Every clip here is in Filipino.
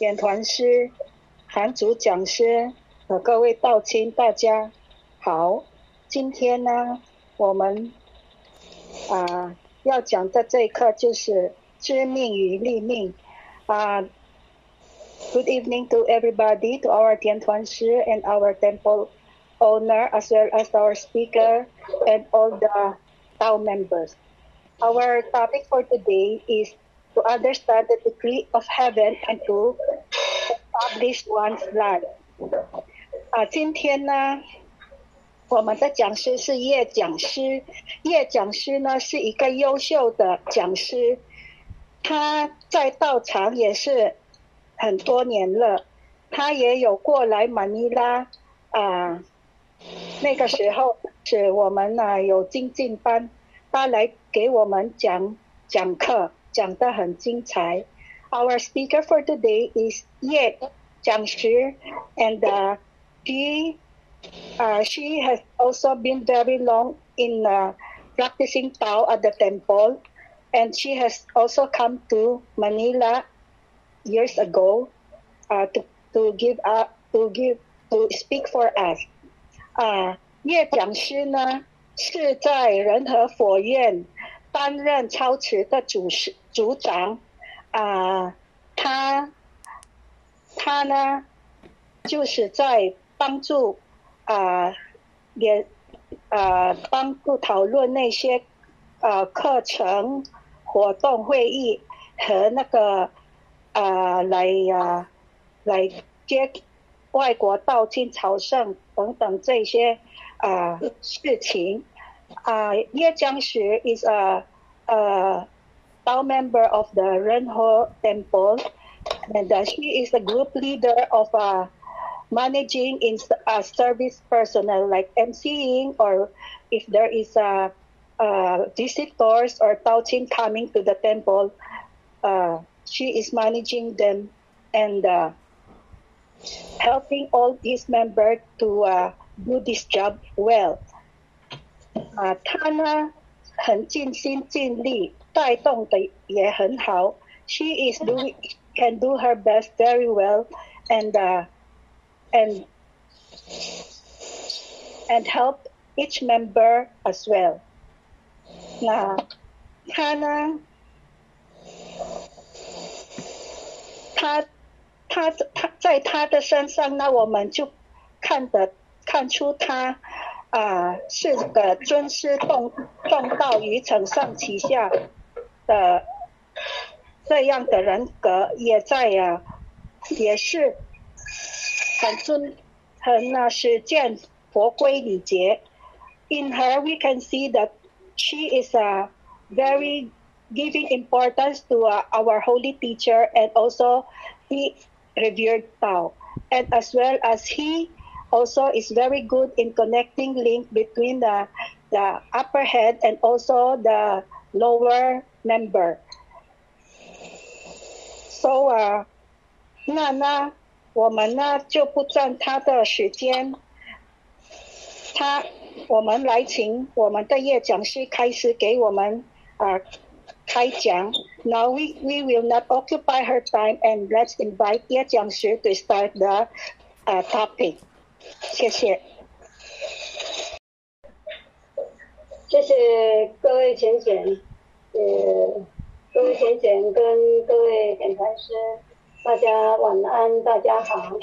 点团师、韩主讲师和各位道亲，大家好。今天呢，我们啊要讲的这一课就是知命与立命啊。Good evening to everybody, to our 点团师 and our temple owner, as well as our speaker and all the Tao members. Our topic for today is to understand the decree of heaven and to establish one's life. 啊，今天呢，我们的讲师是叶讲师。叶讲师呢是一个优秀的讲师，他在道场也是很多年了。他也有过来马尼拉啊，那个时候是我们呢有精进班，他来给我们讲讲课。讲得很精彩。Our speaker for today is Ye Jiang Shi, and uh, she uh, she has also been very long in uh, practicing Tao at the temple, and she has also come to Manila years ago uh, to to give uh, to give to speak for us. 啊，叶讲师呢是在仁和佛院担任操持的主事 组长，啊，他他呢，就是在帮助啊，也啊帮助讨论那些呃课程、活动、会议和那个啊来呀来接外国道亲朝圣等等这些啊事情。啊，叶江学 is a a Tao member of the Renho Temple, and uh, she is a group leader of uh, managing in uh, service personnel like emceeing or if there is a uh, visitors or Taoqing coming to the temple, uh, she is managing them and uh, helping all these members to uh, do this job well. 啊，她呢很尽心尽力， 带动的也很好。She is doing can do her best very well, and and and help each member as well. 那他呢？他他他在他的身上那，我们就看得看出他啊，是个尊师重重道于承上启下的这样的人格，也在呀，也是很尊很啊实践佛规礼节。In her, we can see that she is a very giving importance to uh, our holy teacher and also he revered Tao, and as well as he also is very good in connecting link between the the upper head and also the lower member. So 啊，那呢，我们呢就不占他的时间，他我们来请我们的叶讲师开始给我们啊开讲。Now we we will not occupy her time and let's invite 叶讲师 to start the uh, topic. 谢谢， 谢谢各位浅显，呃，各位浅显跟各位点传师，大家晚安，大家好。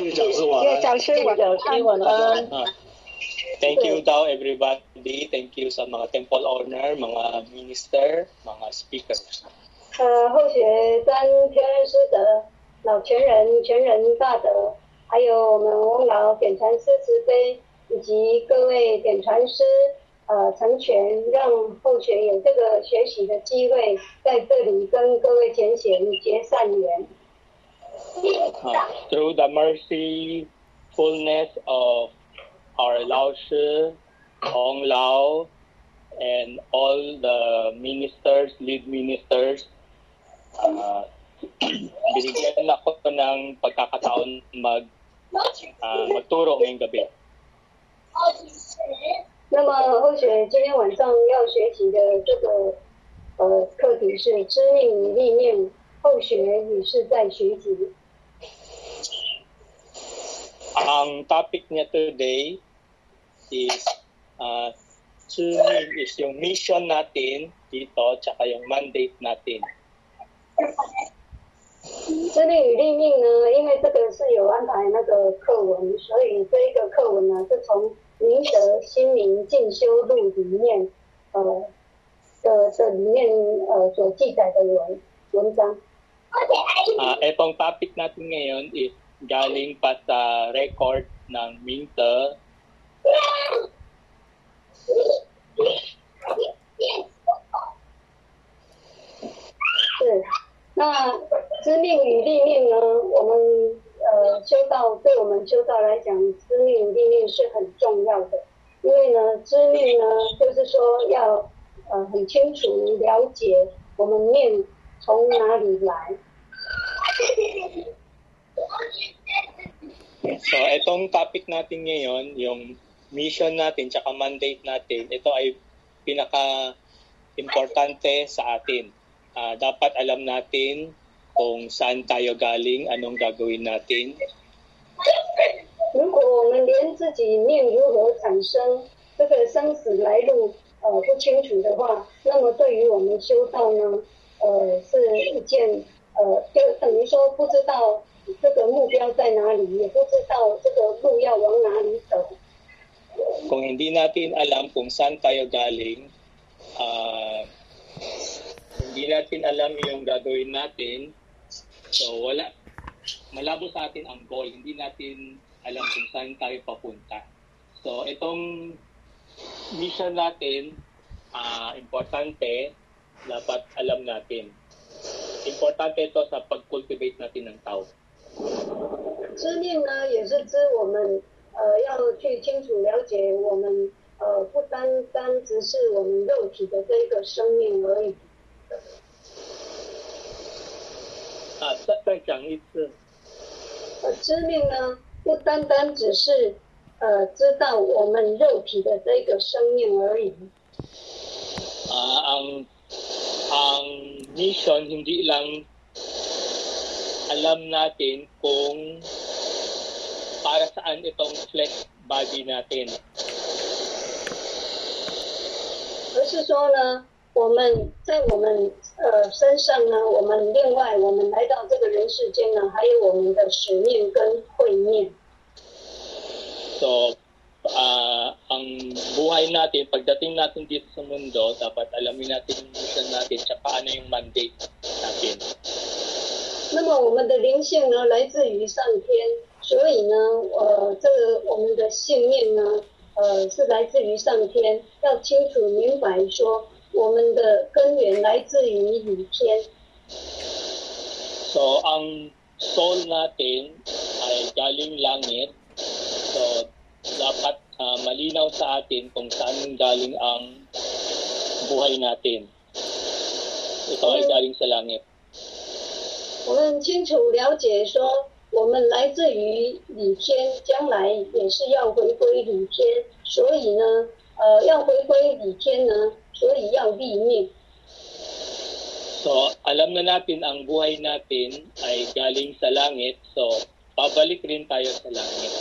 叶讲师晚安。叶讲师晚安。Thank you daw everybody. Thank you sa mga temple owner, mga minister, mga speakers. 呃，后学三天师德，老前人前人大德。还有我们翁老点传师慈悲，以及各位点传师，呃，成全让后学有这个学习的机会，在这里跟各位前贤结善缘。Through the mercy, fullness of our 老师、Hong Lao, and all the ministers, lead ministers, uh, binigyan ako ng pagkakataon mag uh, magturo ngayong gabi. 那么后学今天晚上要学习的这个呃课题是知命与立命，后学也是在学习。Ang topic niya today is uh, tuning is yung mission natin dito, tsaka yung mandate natin. 知命与立命呢，因为这个是有安排那个课文，所以这一个课文呢是从明德心灵进修录里面，呃的的里面呃所记载的文文章。Ah, etong topic natin ngayon is galing pa sa record ng Minter 是，那知命与立命呢？我们呃修道对我们修道来讲，知命立命是很重要的，因为呢，知命呢就是说要呃很清楚了解我们命从哪里来。So, itong topic natin ngayon, yung mission natin tsaka mandate natin, ito ay pinaka-importante sa atin. Ah, dapat alam natin kung saan tayo galing, anong gagawin natin. 如果我们连自己命如何产生这个生死来路呃不清楚的话，那么对于我们修道呢，呃是一件呃就等于说不知道这个目标在哪里，也不知道这个路要往哪里走。 Kung hindi natin alam kung saan tayo galing, ah, hindi natin alam yung gagawin natin, so wala, malabo sa atin ang goal. Hindi natin alam kung saan tayo papunta. So, itong mission natin, ah, importante, dapat alam natin. Importante ito sa pag-cultivate natin ng tao. 知命呢，也是知我们呃要去清楚了解我们呃不单单只是我们肉体的这个生命而已。 Ah, sa, sa siyang is, 呃，知命呢，不单单只是呃知道我们肉体的这个生命而已。Ah, ang ang mission hindi lang alam natin kung para saan itong flesh body natin. 而是说呢，我们在我们呃身上呢，我们另外我们来到这个人世间呢，还有我们的使命跟会面。So, ah, ang buhay natin, pagdating natin dito sa mundo, dapat alamin natin yung mission natin tsaka ano yung mandate natin. 那么我们的灵性呢，来自于上天，所以呢，呃，这个我们的信念呢，呃，是来自于上天，要清楚明白说，我们的根源来自于理天。So, ang soul natin ay galing langit. So, dapat ah, malinaw sa atin kung saan galing ang buhay natin. Ito ay galing sa langit. 我们清楚了解说，我们来自于理天，将来也是要回归理天，所以呢，呃，要回归理天呢，所以要立命。 So, alam na natin ang buhay natin ay galing sa langit. So, pabalik rin tayo sa langit.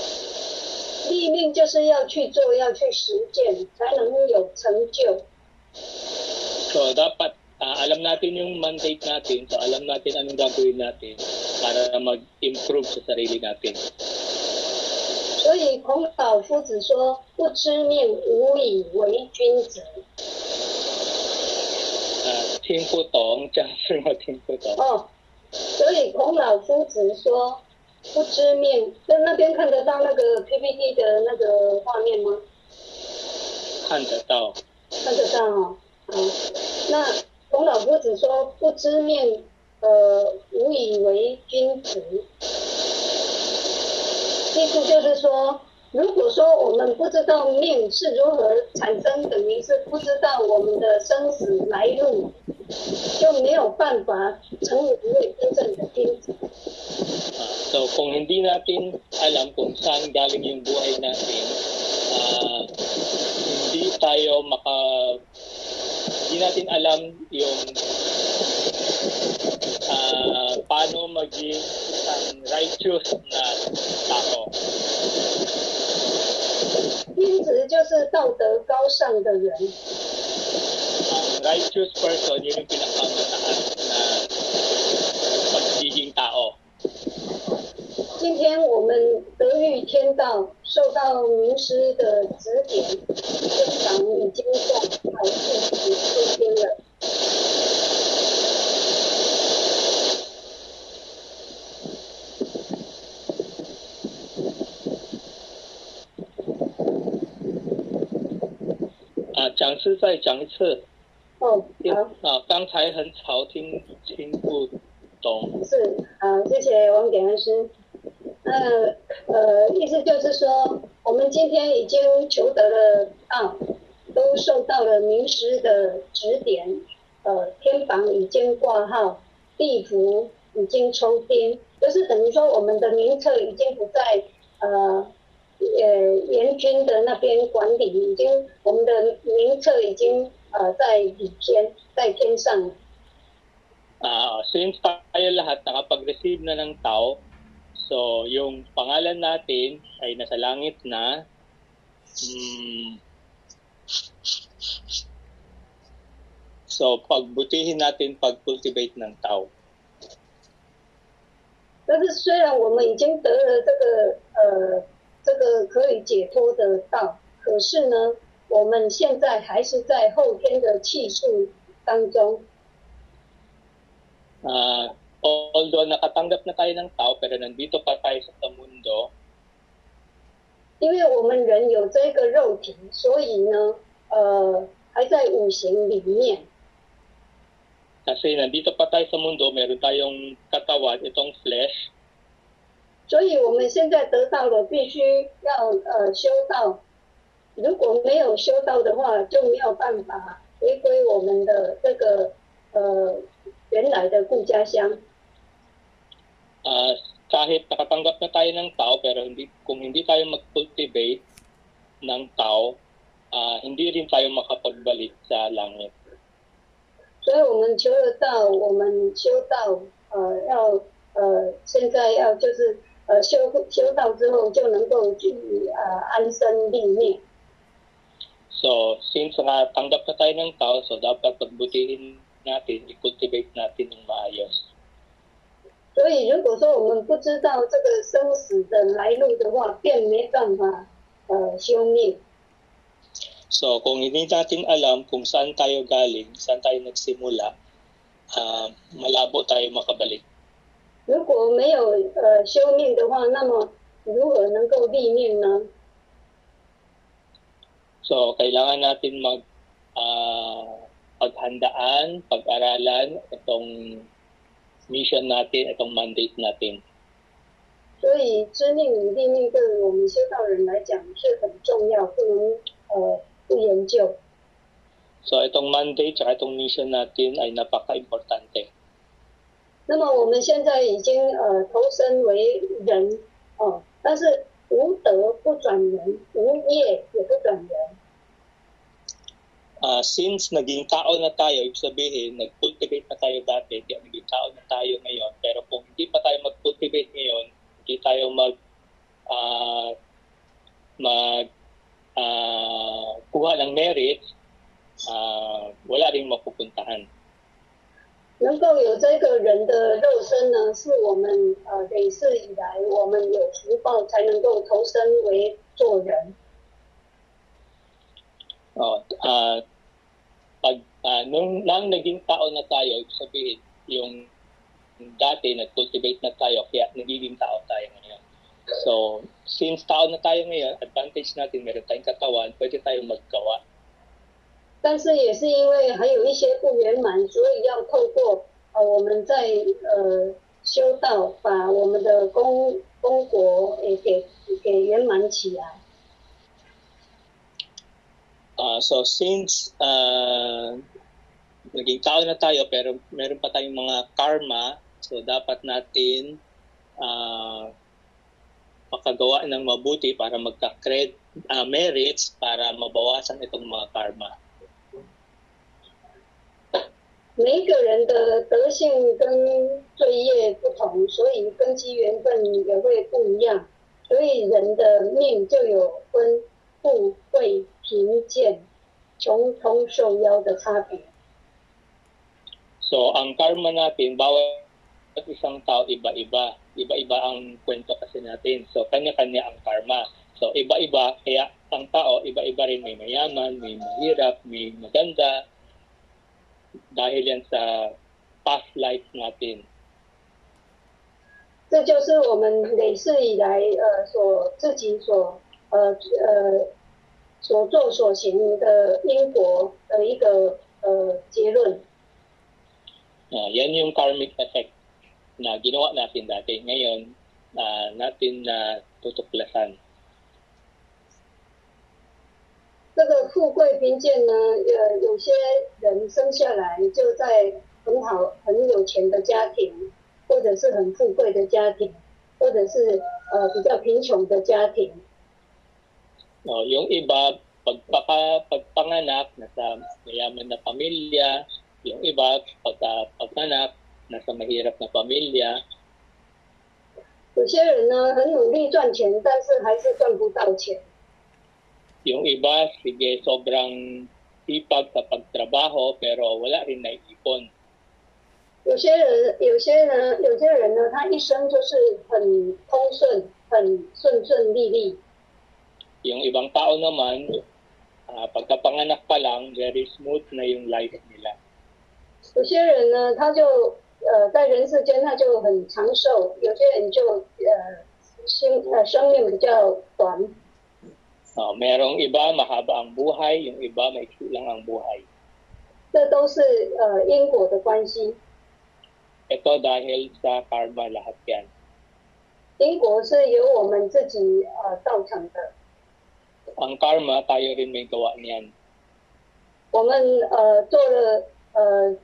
立命就是要去做，要去实践，才能有成就。 So, dapat ah, alam natin yung mandate natin. So, alam natin anong gagawin natin para mag-improve sa sarili natin. 所以孔老夫子说：“不知命，无以为君子。 Ah, 听不懂，讲什么听不懂？”哦，所以孔老夫子说：“不知命。”在那边看得到那个 PPT 的那个画面吗？看得到。看得到哦。嗯，那孔老夫子说：“不知命，呃，无以为君子。”意思就是说，如果说我们不知道命是如何产生，等于是不知道我们的生死来路，就没有办法成为一位真正的君子。Ah, so kung hindi natin alam kung saan galing yung buhay natin, ah, hindi tayo maka hindi natin alam yung ah, maging isang righteous na tao. 君子就是道德高尚的人。Person，你的，基金大哦。今天我们德育天道受到名师的指点，村长已经在考试时抽签了。师再讲一次，哦，因好，啊，刚才很吵，听听不懂。是好，谢谢王典恩师。那呃，意思就是说，我们今天已经求得了啊，都受到了名师的指点，呃，天房已经挂号，地府已经抽签，就是等于说我们的名册已经不在呃呃阎君的那边管理，已经我们的名册已经呃在里天，在天上了。 Ah, since tayo lahat nakapag-receive na ng tao, so yung pangalan natin ay nasa langit na. Mm, so pagbutihin natin pag-cultivate ng tao. 但是虽然我们已经得了这个呃 这个可以解脱的道，可是呢，我们现在还是在后天的气数当中。Ah, although nakatanggap na tayo ng tao pero nandito pa tayo sa mundo, 因为我们人有这个肉体，所以呢，呃，还在五行里面。kasi nandito pa tayo sa mundo, meron tayong katawan, itong flesh, 所以我们现在得到了，必须要呃修道。如果没有修道的话，就没有办法回归我们的这个呃原来的故家乡。Ah, kahit nakatanggap na tayo ng tao pero hindi kung hindi tayo mag-cultivate ng tao, ah, hindi rin tayo makapagbalik sa langit. 所以我们求得道，我们修道，呃，要呃，现在要就是呃修修道之后就能够去呃安身立命。 So, since nakatanggap na tayo ng tao, so dapat pagbutihin natin, i-cultivate natin ng maayos. 所以如果说我们不知道这个生死的来路的话，便没办法呃修命。 So, kung hindi natin alam kung saan tayo galing, saan tayo nagsimula, ah, malabo tayo makabalik. 如果没有呃修命的话，那么如何能够立命呢？So, kailangan natin mag ah, paghandaan, pag-aralan itong mission natin, itong mandate natin. 所以知命与立命对于我们修道人来讲是很重要，不能呃不研究。So, itong mandate at itong mission natin ay napaka-importante. 那么我们现在已经呃投身为人哦，但是无德不转人，无业也不转人。 Ah, since naging tao na tayo, ibig sabihin, nag-cultivate na tayo dati, kaya naging tao na tayo ngayon. Pero kung hindi pa tayo mag-cultivate ngayon, hindi tayo mag ah, mag ah, kuha ng merit, ah, wala rin mapupuntahan. 能够有这个人的肉身呢，是我们呃累世以来我们有福报才能够投身为做人。Oh, ah, pag ah, nung nang naging tao na tayo, ibig sabihin, yung dati nag-cultivate na tayo, kaya nagiging tao tayo ngayon. So, since tao na tayo ngayon, advantage natin, meron tayong katawan, pwede tayong maggawa. 但是也是因为还有一些不圆满，所以要透过呃我们在呃修道，把我们的功功果也给给圆满起来。 Ah, so, since ah, naging tao na tayo, pero meron pa tayong mga karma, so dapat natin ah, makagawa ng mabuti para magka-cred ah, merits para mabawasan itong mga karma. 每一个人的德性跟罪业不同，所以根基缘分也会不一样，所以人的命就有分富贵贫贱、穷通受夭的差别。So, ang karma natin, bawat isang tao iba-iba. Iba-iba ang kwento kasi natin. So, kanya-kanya ang karma. So, iba-iba. Kaya ang tao, iba-iba rin. May mayaman, may mahirap, may maganda. Dahil yan sa past life natin. 这就是我们累世以来呃所自己所呃呃所做所行的因果的一个呃结论。Ah, yan yung karmic effect na ginawa natin dati. Ngayon, ah, natin na tutuklasan. 这个富贵贫贱呢，呃，有些人生下来就在很好、很有钱的家庭，或者是很富贵的家庭，或者是呃比较贫穷的家庭。No, yung iba, pagpaka, pagpanganak, nasa mayaman na pamilya. Yung iba, pagka pagpanak, nasa mahirap na pamilya. 有些人呢很努力赚钱，但是还是赚不到钱。Yung iba, sige, sobrang sipag sa pagtrabaho, pero wala rin naiipon. 有些人，有些呢，有些人呢，他一生就是很通顺，很顺顺利利。 Yung ibang tao naman, ah, pagkapanganak pa lang, very smooth na yung life nila. 有些人呢，他就呃在人世间他就很长寿，有些人就呃生呃生命比较短。 Ah, merong iba, mahaba ang buhay. Yung iba, maiksi lang ang buhay. 这都是呃因果的关系。Ito dahil sa karma lahat yan. 因果是由我们自己呃造成的。Ang karma, tayo rin may gawa niyan. 我们呃做了呃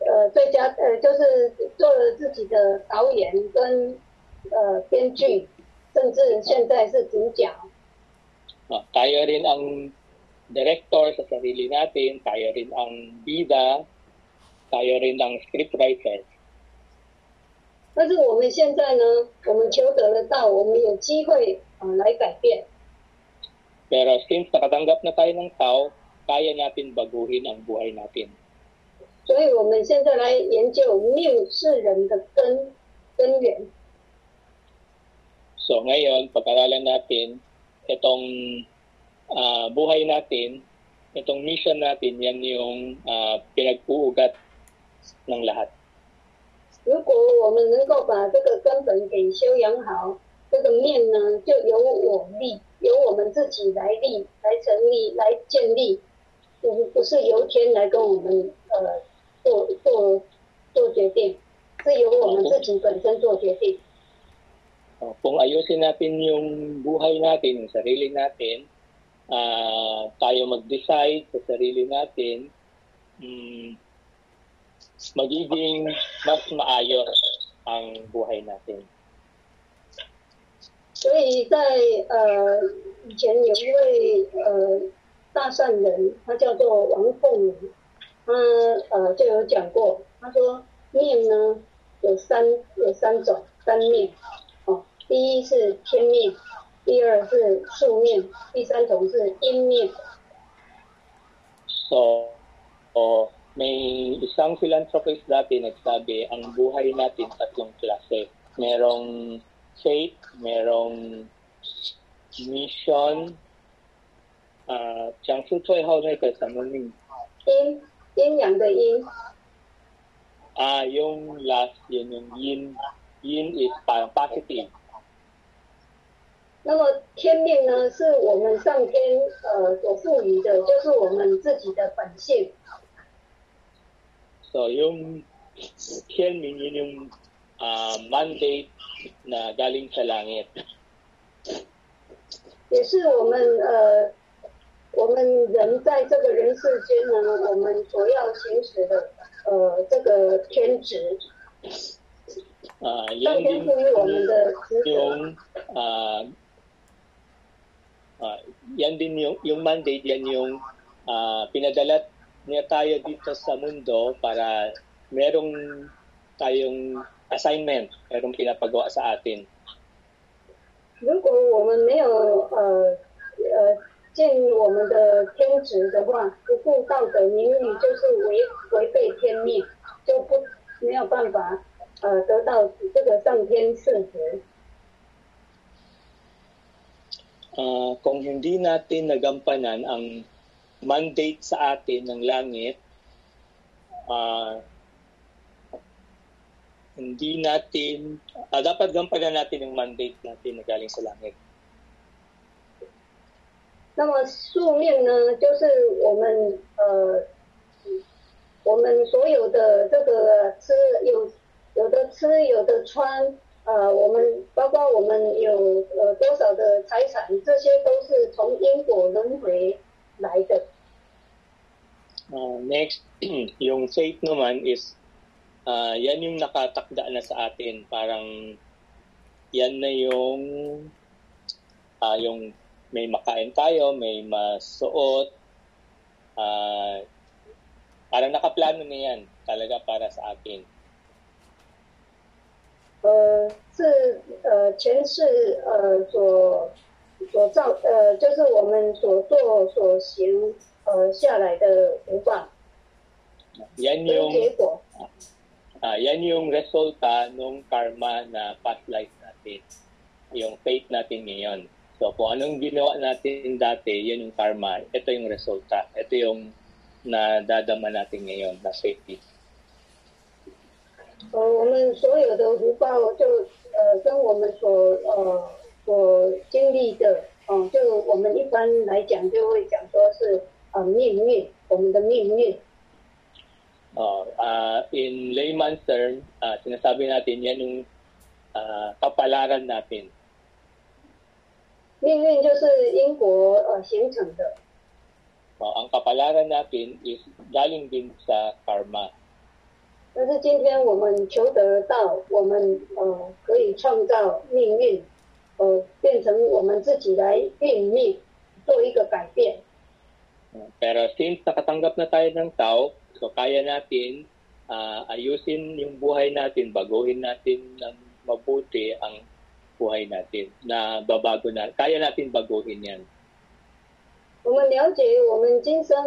呃最佳呃就是做了自己的导演跟呃编剧，甚至现在是主角。Ah, tayo rin ang director sa sarili natin, tayo rin ang bida, tayo rin ang scriptwriter. 但是我们现在呢，我们求得了道，我们有机会呃来改变。 Pero since nakatanggap na tayo ng tao, kaya natin baguhin ang buhay natin. 所以我们现在来研究命是人的根根源。 So ngayon, pag-aralan natin itong ah, buhay natin, itong mission natin, yan yung ah, pinag-uugat ng lahat. 如果我们能够把这个根本给修养好，这个面呢就由我立，由我们自己来立、来成立、来建立，不不是由天来跟我们呃做做做决定，是由我们自己本身做决定。Uh, kung ayusin natin yung buhay natin, yung sarili natin, ah, tayo mag-decide sa sarili natin, mm, magiging mas maayos ang buhay natin. 所以在呃以前有一位呃大善人，他叫做王凤鸣，他呃就有讲过，他说面呢有三有三种三面哦， 第一是天命，第二是宿命，第三种是阴命。So, o may isang philanthropist dati nagsabi, ang buhay natin tatlong klase. Merong faith, merong mission, uh, 讲出最后那个什么命阴阴阳的阴，Ah, yung last, yun yung yin. Yin is parang positive. 那么天命呢是我们上天呃所赋予的，就是我们自己的本性。So, yung thiên min, yun yung ah, mandate na galing sa langit. 也是我们呃，我们人在这个人世间呢，我们所要行使的呃这个天职，Ah, 上天赋予我们的职责。ah, ah, yan din yung yung mandate yan yung ah, pinadala niya tayo dito sa mundo para merong tayong assignment, merong pinapagawa sa atin. 如果我们没有呃呃建立我们的天职的话，不顾道德名誉，就是违违背天命，就不没有办法呃得到这个上天赐福。 Ah, kung hindi natin nagampanan ang mandate sa atin ng langit, ah, hindi natin, ah, dapat gampanan natin ang mandate natin na galing sa langit. 那么宿命呢，就是我们呃，我们所有的这个吃有有的吃有的穿， 呃，我们包括我们有呃多少的财产，这些都是从因果轮回来的。 Ah, next, yung faith naman is, ah, yan yung nakatakda na sa atin. Parang, yan na yung, ah, yung may makain tayo, may masuot, ah, parang nakaplano na yan talaga para sa atin. 呃，是呃前世呃所所造呃，就是我们所做所行呃下来的福报 Yan 跟 yung, 结果。 ah, yan yung resulta ng karma na past life natin. Yung faith natin ngayon. So, kung anong ginawa natin dati, yan yung karma. Ito yung resulta. Ito yung nadadama natin ngayon na faith. 呃，我们所有的福报就呃跟我们所呃所经历的，哦、就我们一般来讲就会讲说是呃命运，我们的命运。Oh, ah, in layman's term, ah, sinasabi natin yan yung ah, kapalaran natin. 命运就是因果呃形成的，Oh, ang kapalaran natin is galing din sa karma. 但是今天我们求得到，我们呃可以创造命运，呃变成我们自己来运命，做一个改变。 Pero since nakatanggap na tayo ng tao, so kaya natin ah, ayusin yung buhay natin, baguhin natin ng mabuti ang buhay natin na babago na. Kaya natin baguhin yan. 我们了解我们今生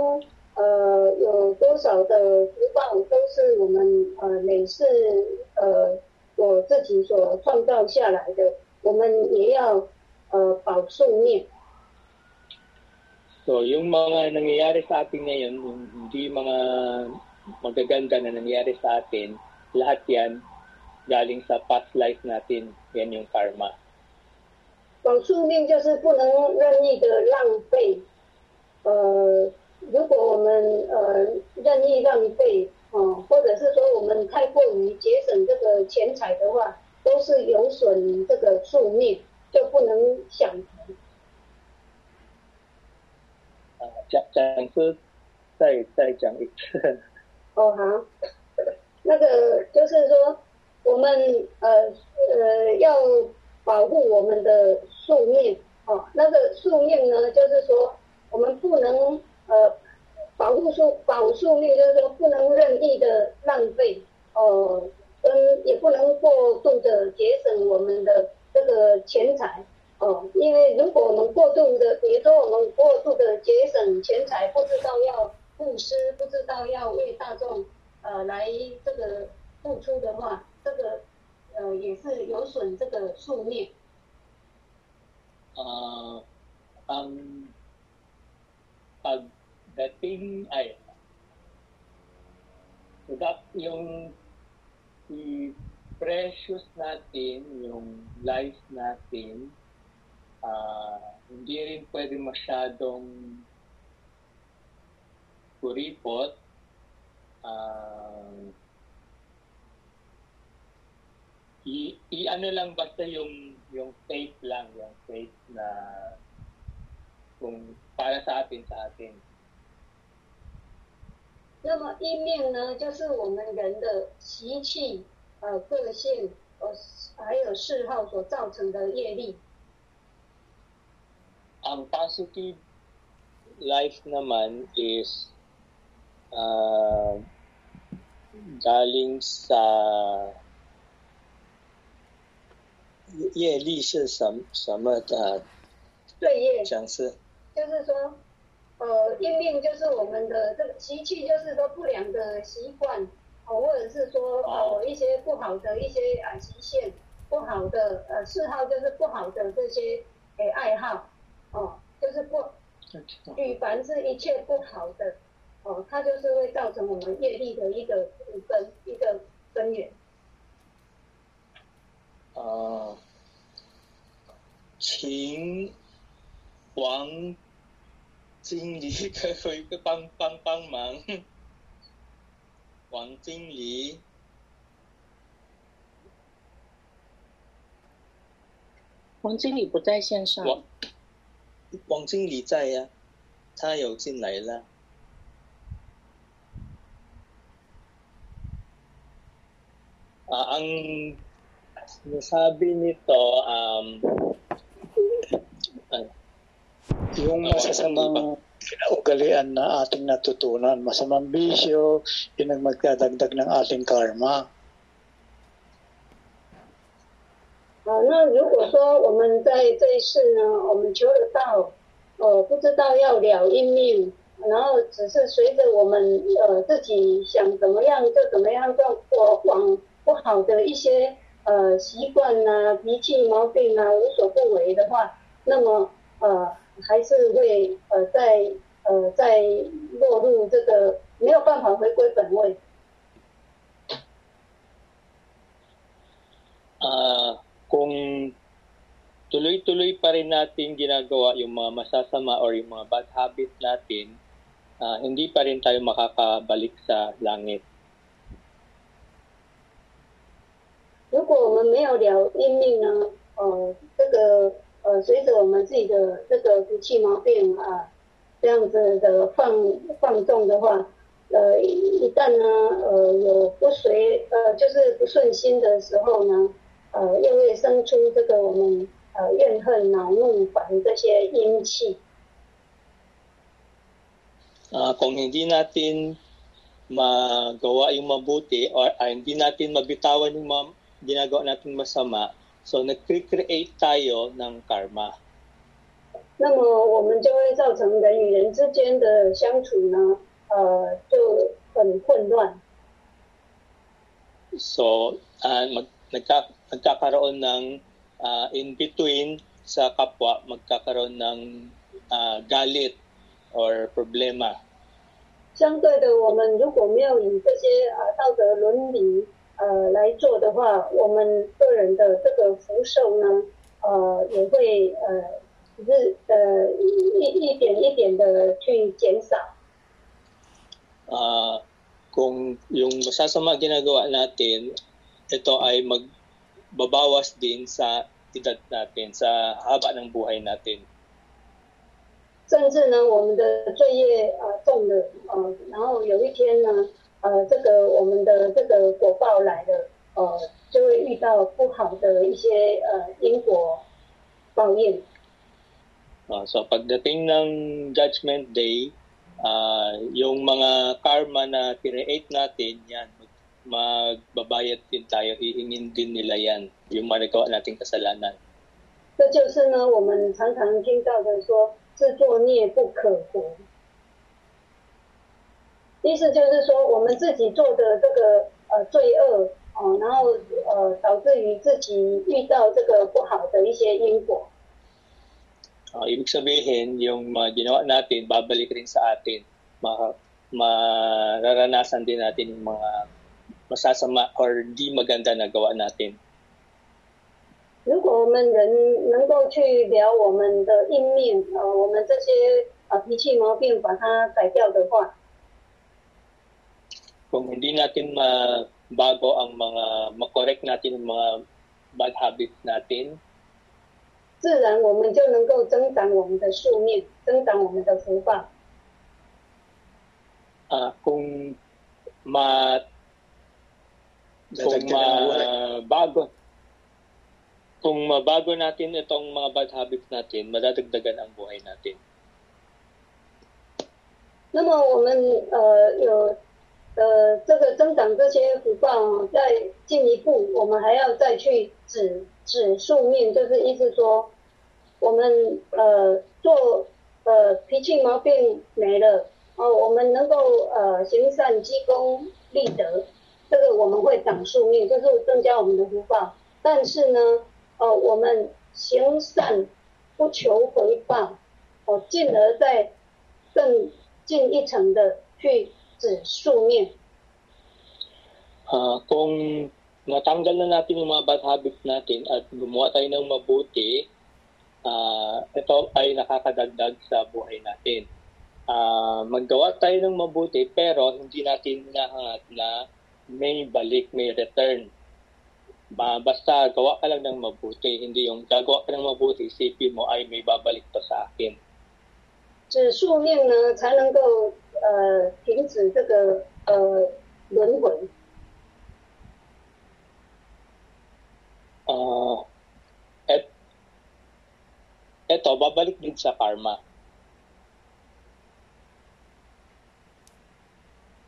呃有多少的福报都是我们呃累世呃我自己所创造下来的，我们也要呃保宿命。So yung mga nangyayari sa atin ngayon, hindi mga magaganda na nangyayari sa atin, lahat yan galing sa past life natin. Yan yung karma. 保宿命就是不能任意的浪费，呃，如果我们呃任意浪费哦、或者是说我们太过于节省这个钱财的话，都是有损这个宿命，就不能享福。Uh, 讲讲是再再讲一次。哦，好，那个就是说，我们呃呃要保护我们的宿命哦。那个宿命呢，就是说我们不能呃保护树保宿命，就是说不能任意的浪费哦，跟也不能过度的节省我们的这个钱财。哦，因为如果我们过度的，比如说我们过度的节省钱财，不知道要布施，不知道要为大众呃来这个付出的话，这个呃也是有损这个树命。Ah, ang pagdating ay so that yung i-precious natin yung life natin ah hindi rin pwede masyadong kuripot ah i, i ano lang basta yung yung faith lang yung faith na kung para sa atin sa atin 那么一命呢，就是我们人的习气、呃个性、呃还有嗜好所造成的业力。ang positive life naman is uh, galing sa 业力是什什么的？罪业讲是就是说，呃，因命就是我们的这个习气，就是说不良的习惯，哦，或者是说呃一些不好的一些啊极限，不好的呃嗜好，就是不好的这些诶爱好，哦，就是不举凡是一切不好的，哦，它就是会造成我们业力的一个根一个根源。啊，秦王经理可不可以帮帮帮忙？王经理，王经理不在线上，王王经理在呀、他有进来了。Ah, ang sinasabi nito, um, ano, Yung masasamang ugalian na ating natutunan, masamang bisyo, yun ang magdadagdag ng ating karma. 啊，那如果说我们在这一世呢，我们求得到，呃，不知道要了因命，然后只是随着我们呃自己想怎么样就怎么样，就我往不好的一些呃习惯呐、脾气毛病啊无所不为的话，那么呃还是会呃在呃在落入这个没有办法回归本位。ah, kung tuloy-tuloy pa rin natin ginagawa yung mga masasama or yung mga bad habit natin, ah, hindi pa rin tayo makakabalik sa langit. 如果我们没有了因命呢，呃，这个呃，随着我们自己的这个脾气毛病啊，这样子的放放纵的话，呃，一旦呢，呃，有不随呃，就是不顺心的时候呢，呃，又会生出这个我们呃怨恨、恼怒、烦这些阴气。Ah, kung hindi natin magawa yung mabuti or ah, hindi natin mabitawan yung mga ginagawa natin masama, so nag-create tayo ng karma. 那么我们就会造成人与人之间的相处呢，呃，就很混乱。 So, ah, mag, nagka, nagkakaroon ng ah, in-between sa kapwa, magkakaroon ng ah, galit or problema. 相对的，我们如果没有以这些呃道德伦理 呃来做的话，我们个人的这个福寿呢，呃也会呃日呃一一点一点的去减少。 Ah, kung yung masasama ginagawa natin, ito ay magbabawas din sa edad natin, sa haba ng buhay natin. 甚至呢，我们的罪业呃重了呃，然后有一天呢， 呃，这个我们的这个果报来了，呃，就会遇到不好的一些呃因果报应。Ah, so pagdating ng Judgment Day, ah, yung mga karma na create natin, yan, magbabayad din tayo, hihingin din nila yan, yung mga nagawa nating kasalanan. 这就是呢，我们常常听到的说“自作孽不可活”，意思就是说我们自己做的这个呃罪恶哦，然后呃导致于自己遇到这个不好的一些因果。Ah, ibig sabihin, yung mga ginawa natin, babalik rin sa atin. Ma- mararanasan din natin yung mga masasama or di maganda na gawa natin. 如果我们人能够去聊我们的阴面，呃，我们这些呃脾气毛病把它改掉的话，Kung hindi natin mabago ang mga, makorek natin yung mga bad habits natin, 自然我们就能够增长我们的数面，增长我们的福报。 ah kung ma kung Dadagdagan ang buhay. mabago kung mabago natin itong mga bad habits natin, madadagdagan ang buhay natin. 那么我们呃有呃这个 长这些福报哦，再进一步，我们还要再去指指宿命，就是意思说，我们呃做呃脾气毛病没了哦，我们能够呃行善积功立德，这个我们会长宿命，就是增加我们的福报。但是呢，哦我们行善不求回报，哦进而再更进一层的去指宿命。Ah, kung natanggal na natin yung mga bad habits natin at gumawa tayo ng mabuti, ah, ito ay nakakadagdag sa buhay natin. Ah, maggawa tayo ng mabuti pero hindi natin hinahangat na may balik, may return. Ba, basta gawa ka lang ng mabuti, hindi yung gagawa ka ng mabuti, isipin mo ay may babalik pa sa akin. 指宿命呢，才能够呃停止这个呃轮回。 Ah, et, eto, babalik din sa karma.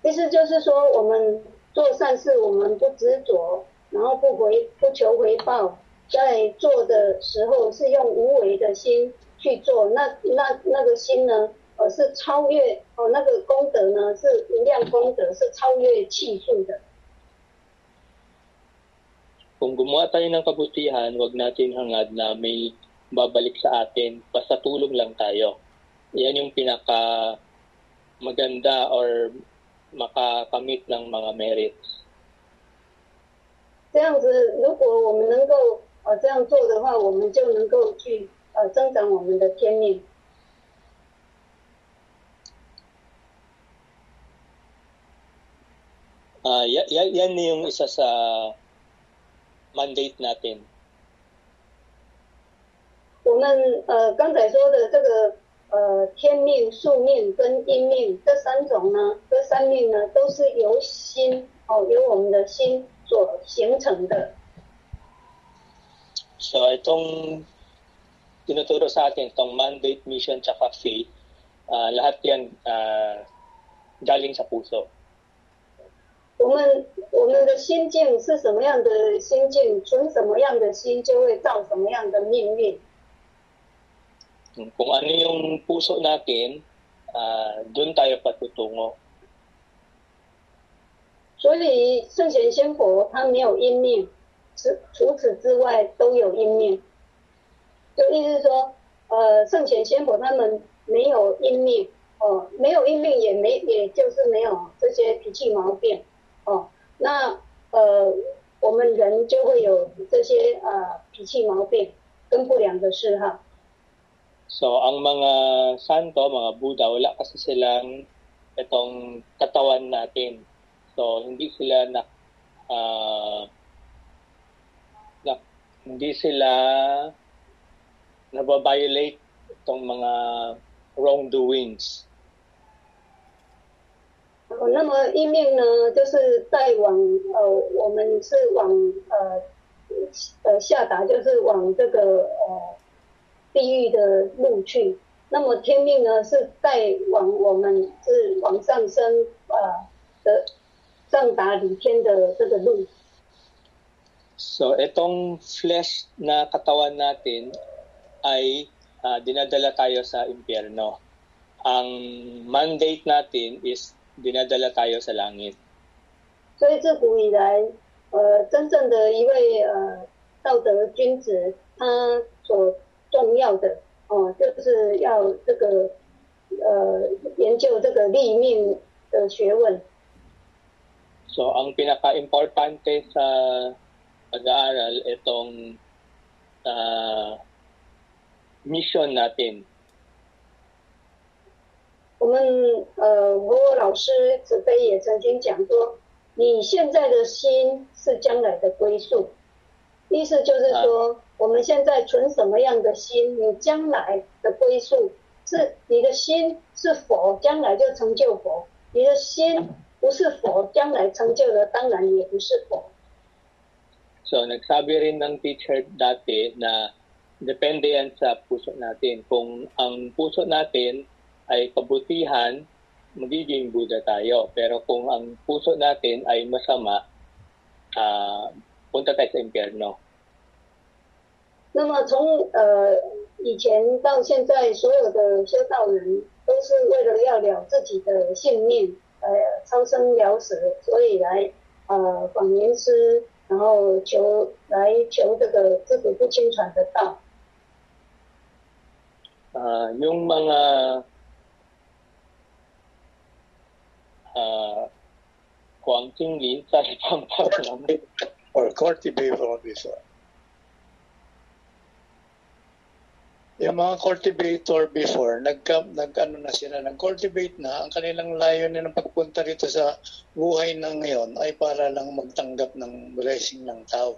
意思就是说，我们做善事，我们不执着，然后不回不求回报，在做的时候是用无为的心去做，那那那个心呢，呃，是超越哦，那个功德呢是无量功德，是超越气数的。Kung gumawa tayo ng kabutihan, wag natin hangad na may babalik sa atin. Basta tulong lang tayo. Yan yung pinaka maganda or makakamit ng mga merits. 这样子，如果我们能够呃这样做的话，我们就能够去呃增长我们的天命。 Ah, ya- ya- yan yung isa sa mandate natin. 我们呃刚才说的这个呃天命、宿命跟阴命这三种呢，这三命呢都是由心哦，由我们的心所形成的。So, itong tinuturo sa atin, itong mandate, mission, tsaka faith, ah, lahat yan ah, galing sa puso. 我们我们的心境是什么样的心境，存什么样的心，就会造什么样的命运。Kung ano yung puso natin, ah, doon tayo patutungo. 所以圣贤仙佛他没有因命，除除此之外都有因命。就意思是说，呃，圣贤仙佛他们没有因命，哦，没有因命也没，也就是没有这些脾气毛病，哦，那呃，我们人就会有这些呃脾气毛病跟不良的嗜好。 So, ang mga santo, mga Buddha, wala kasi silang itong katawan natin. So, hindi sila na, ah, na hindi sila nababiolate itong mga wrongdoings. 哦，那么阴命呢，就是带往呃，我们是往呃呃下达，就是往这个呃地狱的路去。那么天命呢，是带往我们是往上升呃的上达离天的这个路。So, itong flesh na katawan natin ay ah, dinadala tayo sa impyerno. Ang mandate natin is dinadala tayo sa langit. 所以自古以来，呃，真正的一位呃道德君子，他所重要的哦、就是要这个呃研究这个立命的学问。 So, ang pinaka-importante sa pag-aaral, itong ah, mission natin. 我们呃，我老师子飞也曾经讲说，你现在的心是将来的归宿，意思就是说，我们现在存什么样的心，你将来的归宿是你的心是佛，将来就成就佛；你的心不是佛，将来成就的当然也不是佛。So, nagsabi rin ng teacher dati na depende yan sa puso natin. Kung ang puso natin ay kabutihan, magiging Buddha tayo. Pero kung ang puso natin ay masama, ah, punta tayo sa impyerno. 那么从呃以前到现在，所有的修道人都是为了要了自己的性命，呃，超生了死，所以来呃访名师，然后求来求这个自古不轻传的道。Ah, yung mga ah, Huang Jinglin sa ibang tao or cultivator before. Yung mga cultivator before, nagka, nag, ano na sila, nag-cultivate na, ang kanilang layunin ng pagpunta rito sa buhay ng ngayon ay para lang magtanggap ng blessing ng tao.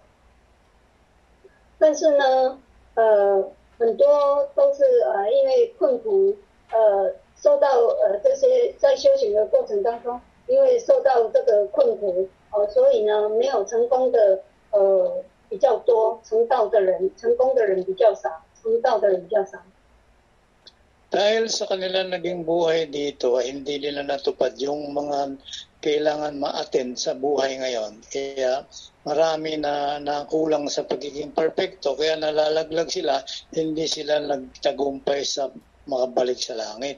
但是呢，呃，很多都是呃因为困苦，呃， 受到呃这些在修行的过程当中，因为受到这个困苦，哦、所以呢没有成功的呃比较多，成道的人成功的人比较少，成道的人比较少。 Dahil sa kanila naging buhay dito, ay hindi nila natupad yung mga kailangan ma-attend sa buhay ngayon. Kaya marami na nakulang sa pagiging perfecto, kaya nalalaglag sila, hindi sila nagtagumpay sa makabalik sa langit.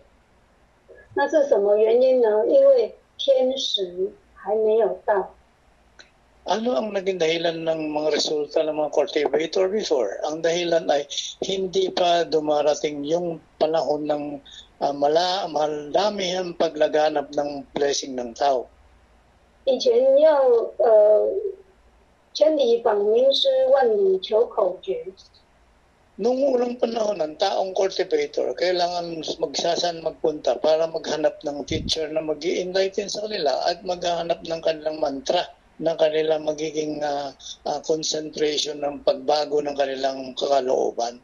那是什么原因呢？因为天时还没有到。 Ano ang naging dahilan ng mga resulta ng mga cultivator before? Ang dahilan ay hindi pa dumarating yung panahon ng uh, mala, maladamihan paglaganap ng blessing ng tao. 以前要呃千里访名师，万里求口诀。 Noong unang panahon ng taong cultivator, kailangan magsasan magpunta para maghanap ng teacher na mag enlighten sa kanila at maghanap ng kanilang mantra na kanila magiging ah, ah, concentration ng pagbago ng kanilang kalooban.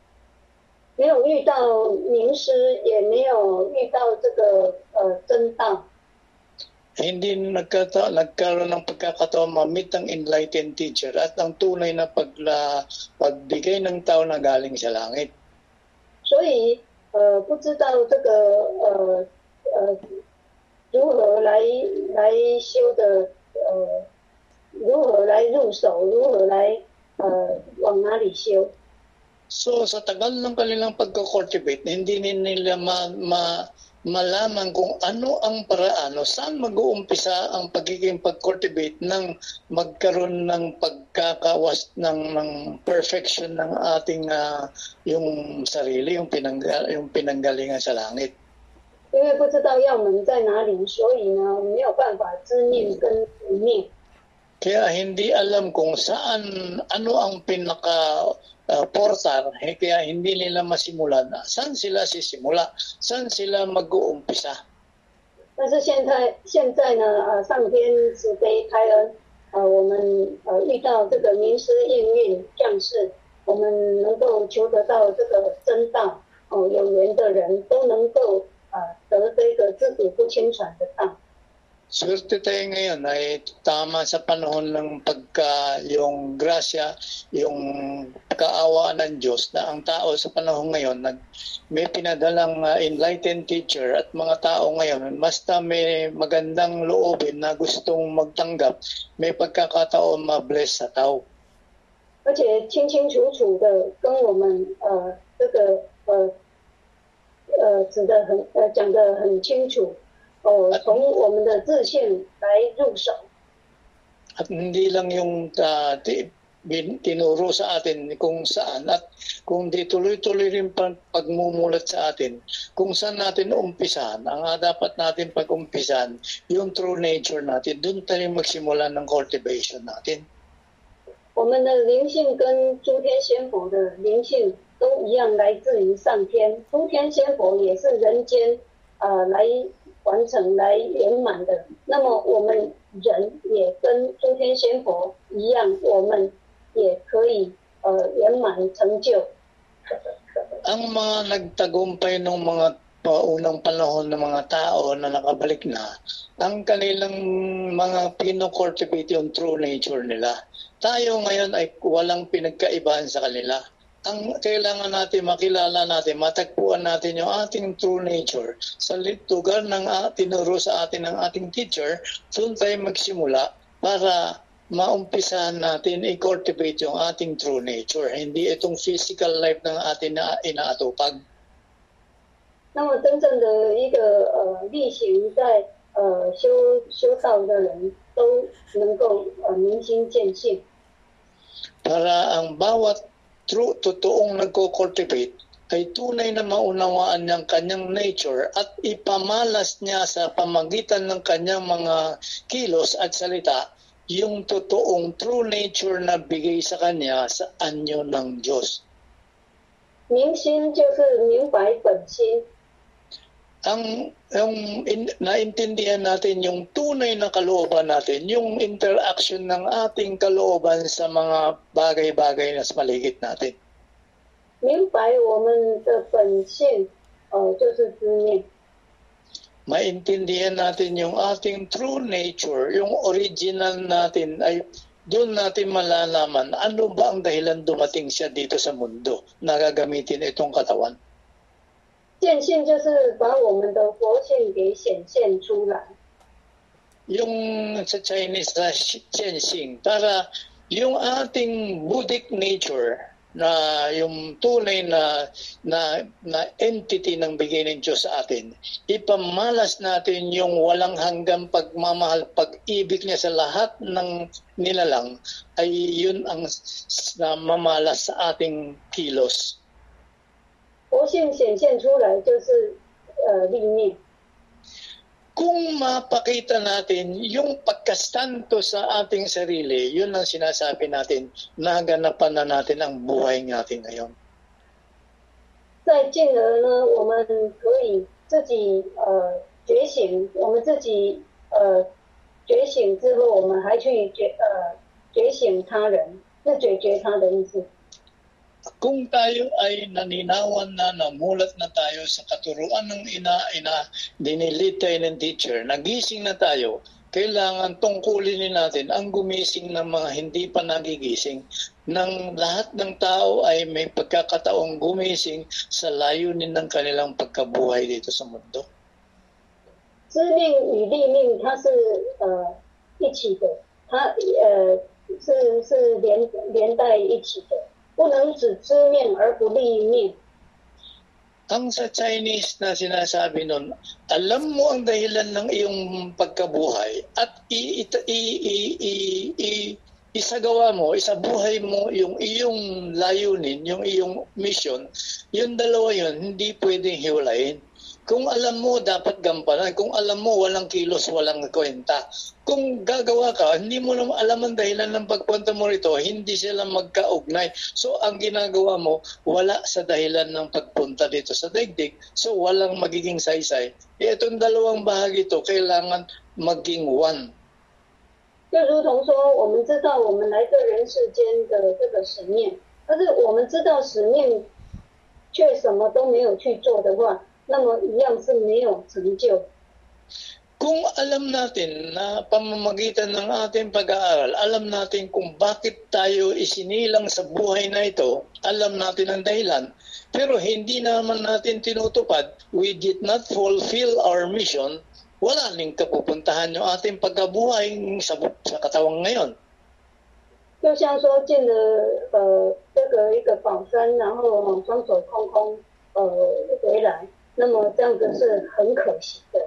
没有遇到名师，也没有遇到这个呃真道， Hindi nagkata, nagkaroon ng pagkakataon ma-meet ang enlightened teacher at ang tunay na pagla, pagbigay ng tao na galing sa langit. 所以呃不知道这个呃呃如何来来修的呃如何来入手，如何来呃往哪里修。 So sa tagal ng kanilang pagko-cultivate, hindi nila ma, ma, malaman kung ano ang paraan o saan mag-uumpisa ang pagiging pag-cultivate ng magkaroon ng pagkakawas ng, ng perfection ng ating ah, yung sarili, yung, pinangga, yung pinanggalingan sa langit. 因为不知道要门在哪里，所以呢没有办法知念跟不念。 Kaya hindi alam kung saan, ano ang pinaka ah, portal, eh, kaya hindi nila masimulan. Saan sila sisimula? Saan sila mag-uumpisa? 但是现在现在呢，呃，上天慈悲开恩，呃，我们呃遇到这个名师应运降世，我们能够求得到这个真道，哦、有缘的人都能够呃得这个自古不轻传的道。 Swerte tayo ngayon ay tama sa panahon ng pagka yung grasya, yung kaawa ng Diyos na ang tao sa panahon ngayon nag, may pinadalang ah, enlightened teacher at mga tao ngayon basta may magandang loobin na gustong magtanggap, may pagkakataon ma-bless sa tao. 而且清清楚楚的跟我们呃这个呃呃指的很呃讲的很清楚 哦，从我们的自信来入手， At hindi lang yung ah, ti- bin- tinuro sa atin kung saan at kung di tuloy-tuloy rin pag- pagmumulat sa atin kung saan natin umpisahan. Ang ah, dapat natin pag-umpisahan, yung true nature natin, doon tayo magsimula ng cultivation natin. 我们的灵性跟诸天仙佛的灵性都一样，来自于上天。诸天仙佛也是人间呃来 完成、来圆满的。那么我们人也跟诸天仙佛一样，我们也可以呃圆满成就。 Ang mga nagtagumpay ng mga paunang panahon ng mga tao na nakabalik na, ang kanilang mga pino-cultivate yung true nature nila. Tayo ngayon ay walang pinagkaibahan sa kanila. ang kailangan natin makilala natin, matagpuan natin yung ating true nature sa lugar ng uh, tinuro sa atin ng ating teacher, doon tayo magsimula para maumpisahan natin i-cultivate yung ating true nature, hindi itong physical life ng atin na inaatupag. 那么真正的一个呃例行在呃修修道的人都能够呃明心见性。 Para ang bawat true, totoong nagko-cultivate ay tunay na maunawaan niyang kanyang nature at ipamalas niya sa pamagitan ng kanyang mga kilos at salita yung totoong true nature na bigay sa kanya sa anyo ng Diyos. Ang yung in, naintindihan natin yung tunay na kalooban natin, yung interaction ng ating kalooban sa mga bagay-bagay na sa paligid natin. 明白我们的本性，呃，就是知念。 maintindihan natin yung ating true nature, yung original natin ay doon natin malalaman ano ba ang dahilan dumating siya dito sa mundo na gagamitin itong katawan. 见性就是把我们的佛性给显现出来。 Yung sa Chinese na Xianxing, para yung ating Buddhic nature na yung tunay na, na, na entity ng bigay ng Diyos sa atin, ipamalas natin yung walang hanggang pagmamahal, pag-ibig niya sa lahat ng nilalang, ay yun ang s- na mamalas sa ating kilos. 佛性显现出来就是呃立念。Kung mapakita natin yung pagkastanto sa ating sarili, yun ang sinasabi natin, naganapan na natin ang buhay natin ngayon. 再进而呢，我们可以自己呃觉醒，我们自己呃觉醒之后，我们还去觉呃觉醒他人，是解决他的意思。Kung tayo ay naninawan na, namulat na tayo sa katuruan ng ina-ina, dinilit tayo ng teacher, nagising na tayo, kailangan tungkulin natin ang gumising ng mga hindi pa nagigising ng lahat ng tao ay may pagkakataong gumising sa layunin ng kanilang pagkabuhay dito sa mundo. 知命与立命它是呃一起的，它呃是是连连带一起的， 不能只知命而不立命。 Ang sa Chinese na sinasabi nun, alam mo ang dahilan ng iyong pagkabuhay at i, i, i, i, i, i, isagawa mo, isabuhay mo yung iyong layunin, yung iyong mission, yung dalawa yun, hindi pwedeng hiwalayin. Kung alam mo, dapat gampanan. Kung alam mo, walang kilos, walang kwenta. Kung gagawa ka, hindi mo naman alam ang dahilan ng pagpunta mo rito, hindi sila magkaugnay. So, ang ginagawa mo, wala sa dahilan ng pagpunta dito sa daigdig. So, walang magiging saysay. Eh, itong dalawang bahagi ito, kailangan maging one. 就如同说，我们知道我们来这人世间的这个使命，但是我们知道使命，却什么都没有去做的话， 那么一样是没有成就。 Kung alam natin na pamamagitan ng ating pag-aaral, alam natin kung bakit tayo isinilang sa buhay na ito, alam natin ang dahilan, pero hindi naman natin tinutupad, we did not fulfill our mission, wala ning kapupuntahan yung ating pagkabuhay sa, sa katawang ngayon. 就像说进了呃这个一个宝山，然后双手空空呃回来， 那么这样子是很可惜的。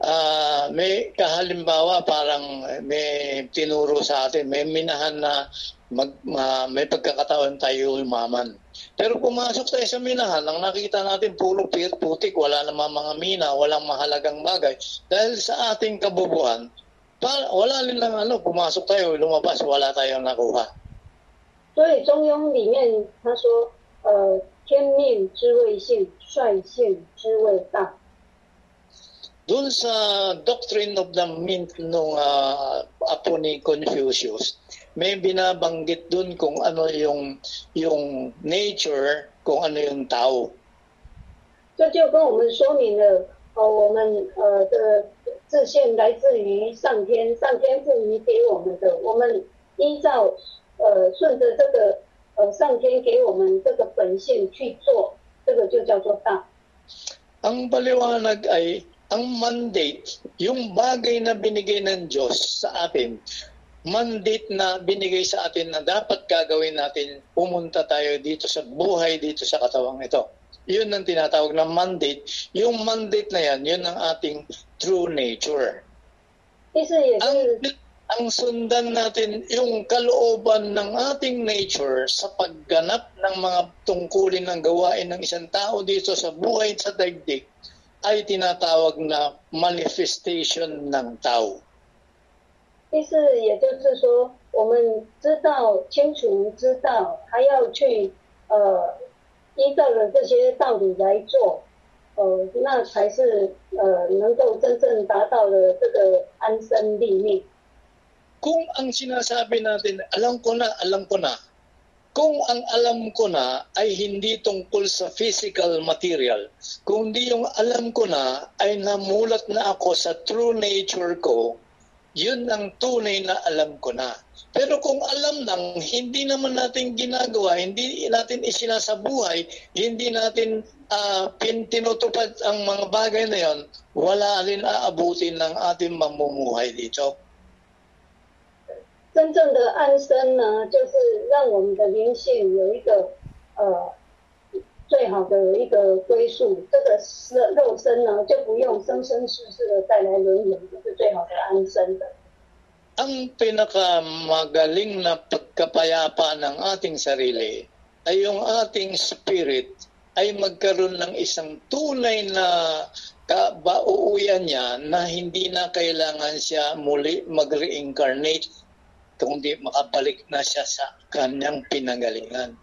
Ah, may kahalimbawa parang may tinuro sa atin, may minahan na mag, ma- may pagkakataon tayo umaman. Pero pumasok tayo sa minahan, ang nakita natin puro pir, putik, wala namang mga mina, walang mahalagang bagay. Dahil sa ating kabubuhan, pa, wala rin lang ano, pumasok tayo, lumabas, wala tayong nakuha. 所以《中庸》里面他说，呃， 天命之谓性，率性之谓道。Doon sa Doctrine of the Mint nung ah, apo ni Confucius, may binabanggit doon kung ano yung yung nature, kung ano yung tao. 这就跟我们说明了，呃，我们呃的自信来自于上天，上天赋予给我们的，我们依照呃顺着这个呃上天给我们这个本性去做，这个就叫做道。 Ang paliwanag ay ang mandate, yung bagay na binigay ng Diyos sa atin, mandate na binigay sa atin na dapat gagawin natin, pumunta tayo dito sa buhay, dito sa katawang ito. Yun ang tinatawag na mandate. Yung mandate na yan, yun ang ating true nature. 意思也 Ang, 是 ang sundan natin yung kalooban ng ating nature sa pagganap ng mga tungkulin ng gawain ng isang tao dito sa buhay sa daigdig ay tinatawag na manifestation ng tao. 意思也就是说，我们知道清楚知道，还要去呃依照着这些道理来做，呃，那才是呃能够真正达到了这个安身立命。 Kung ang sinasabi natin, alam ko na, alam ko na, kung ang alam ko na ay hindi tungkol sa physical material, kung di yung alam ko na ay namulat na ako sa true nature ko, yun ang tunay na alam ko na. Pero kung alam nang hindi naman natin ginagawa, hindi natin isinasabuhay, hindi natin uh, tinutupad ang mga bagay na yon, wala rin aabutin ng ating mamumuhay dito. 真正的安身呢，就是让我们的灵性有一个呃最好的一个归宿。这个身肉身呢，就不用生生世世的再来轮回，这是最好的安身的。 Ang pinakamagaling na pagkapayapa ng ating sarili ay yung ating spirit ay magkaroon ng isang tunay na kabauuyan niya na hindi na kailangan siya muli mag-reincarnate kundi makabalik na siya sa kanyang pinagalingan.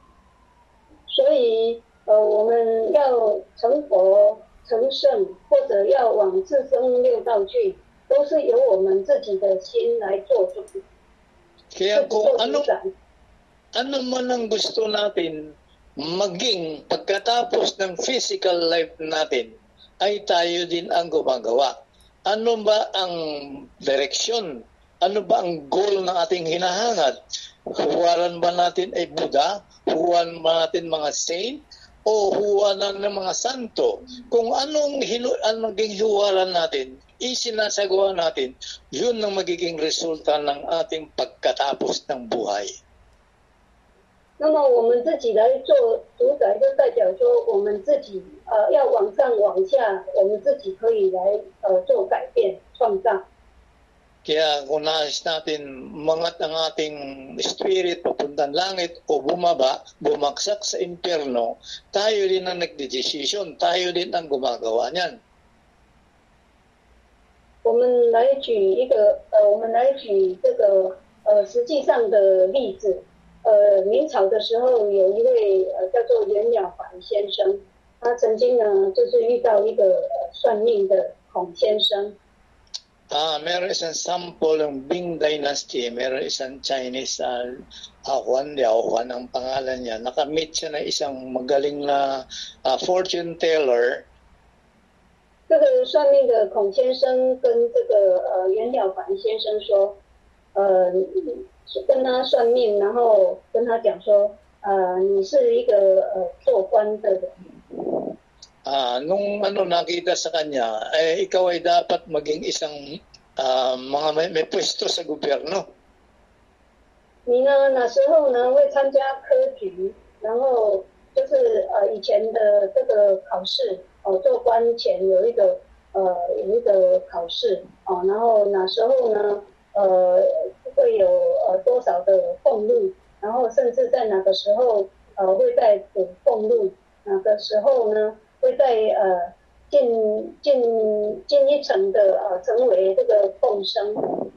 所以，呃，我们要成佛、成圣，或者要往自生六道去，都是由我们自己的心来做主， Kaya 做 kung 主 ano, 宰。 ano man ang gusto natin maging pagkatapos ng physical life natin, ay tayo din ang gumagawa. Ano ba ang direksyon? Ano ba ang goal ng ating hinahangad? Huwaran ba natin ay Buddha? Huwaran ba natin mga saint? O huwaran ng mga santo? Kung anong hilo, anong maging huwaran natin, isinasagawa natin, yun ang magiging resulta ng ating pagkatapos ng buhay. 那么我们自己来做主宰，就代表说我们自己呃要往上往下，我们自己可以来呃做改变创造。 Kaya kung nais natin mangat ang ating spirit papuntang langit o bumaba, bumaksak sa impyerno, tayo din ang nagdedesisyon, tayo din ang gumagawa niyan. 我们来举一个呃，我们来举这个呃实际上的例子。呃，明朝的时候有一位呃叫做袁了凡先生，他曾经呢就是遇到一个呃算命的孔先生。 Ah, meron isang sample ng Bing Dynasty, meron isang Chinese uh, uh, Juan Liao, Juan ang pangalan niya. Nakamit siya na isang magaling na uh, fortune teller 这个算命的孔先生跟这个呃袁了凡先生说，呃，跟他算命，然后跟他讲说，呃，你是一个呃做官的人， Ah, nung ano nakita sa kanya, eh, ikaw ay dapat maging isang ah, mga may, may pwesto sa gobyerno. 你呢那时候呢会，在补俸禄，哪个时候呢会在呃进进进一层的呃成为这个凤生。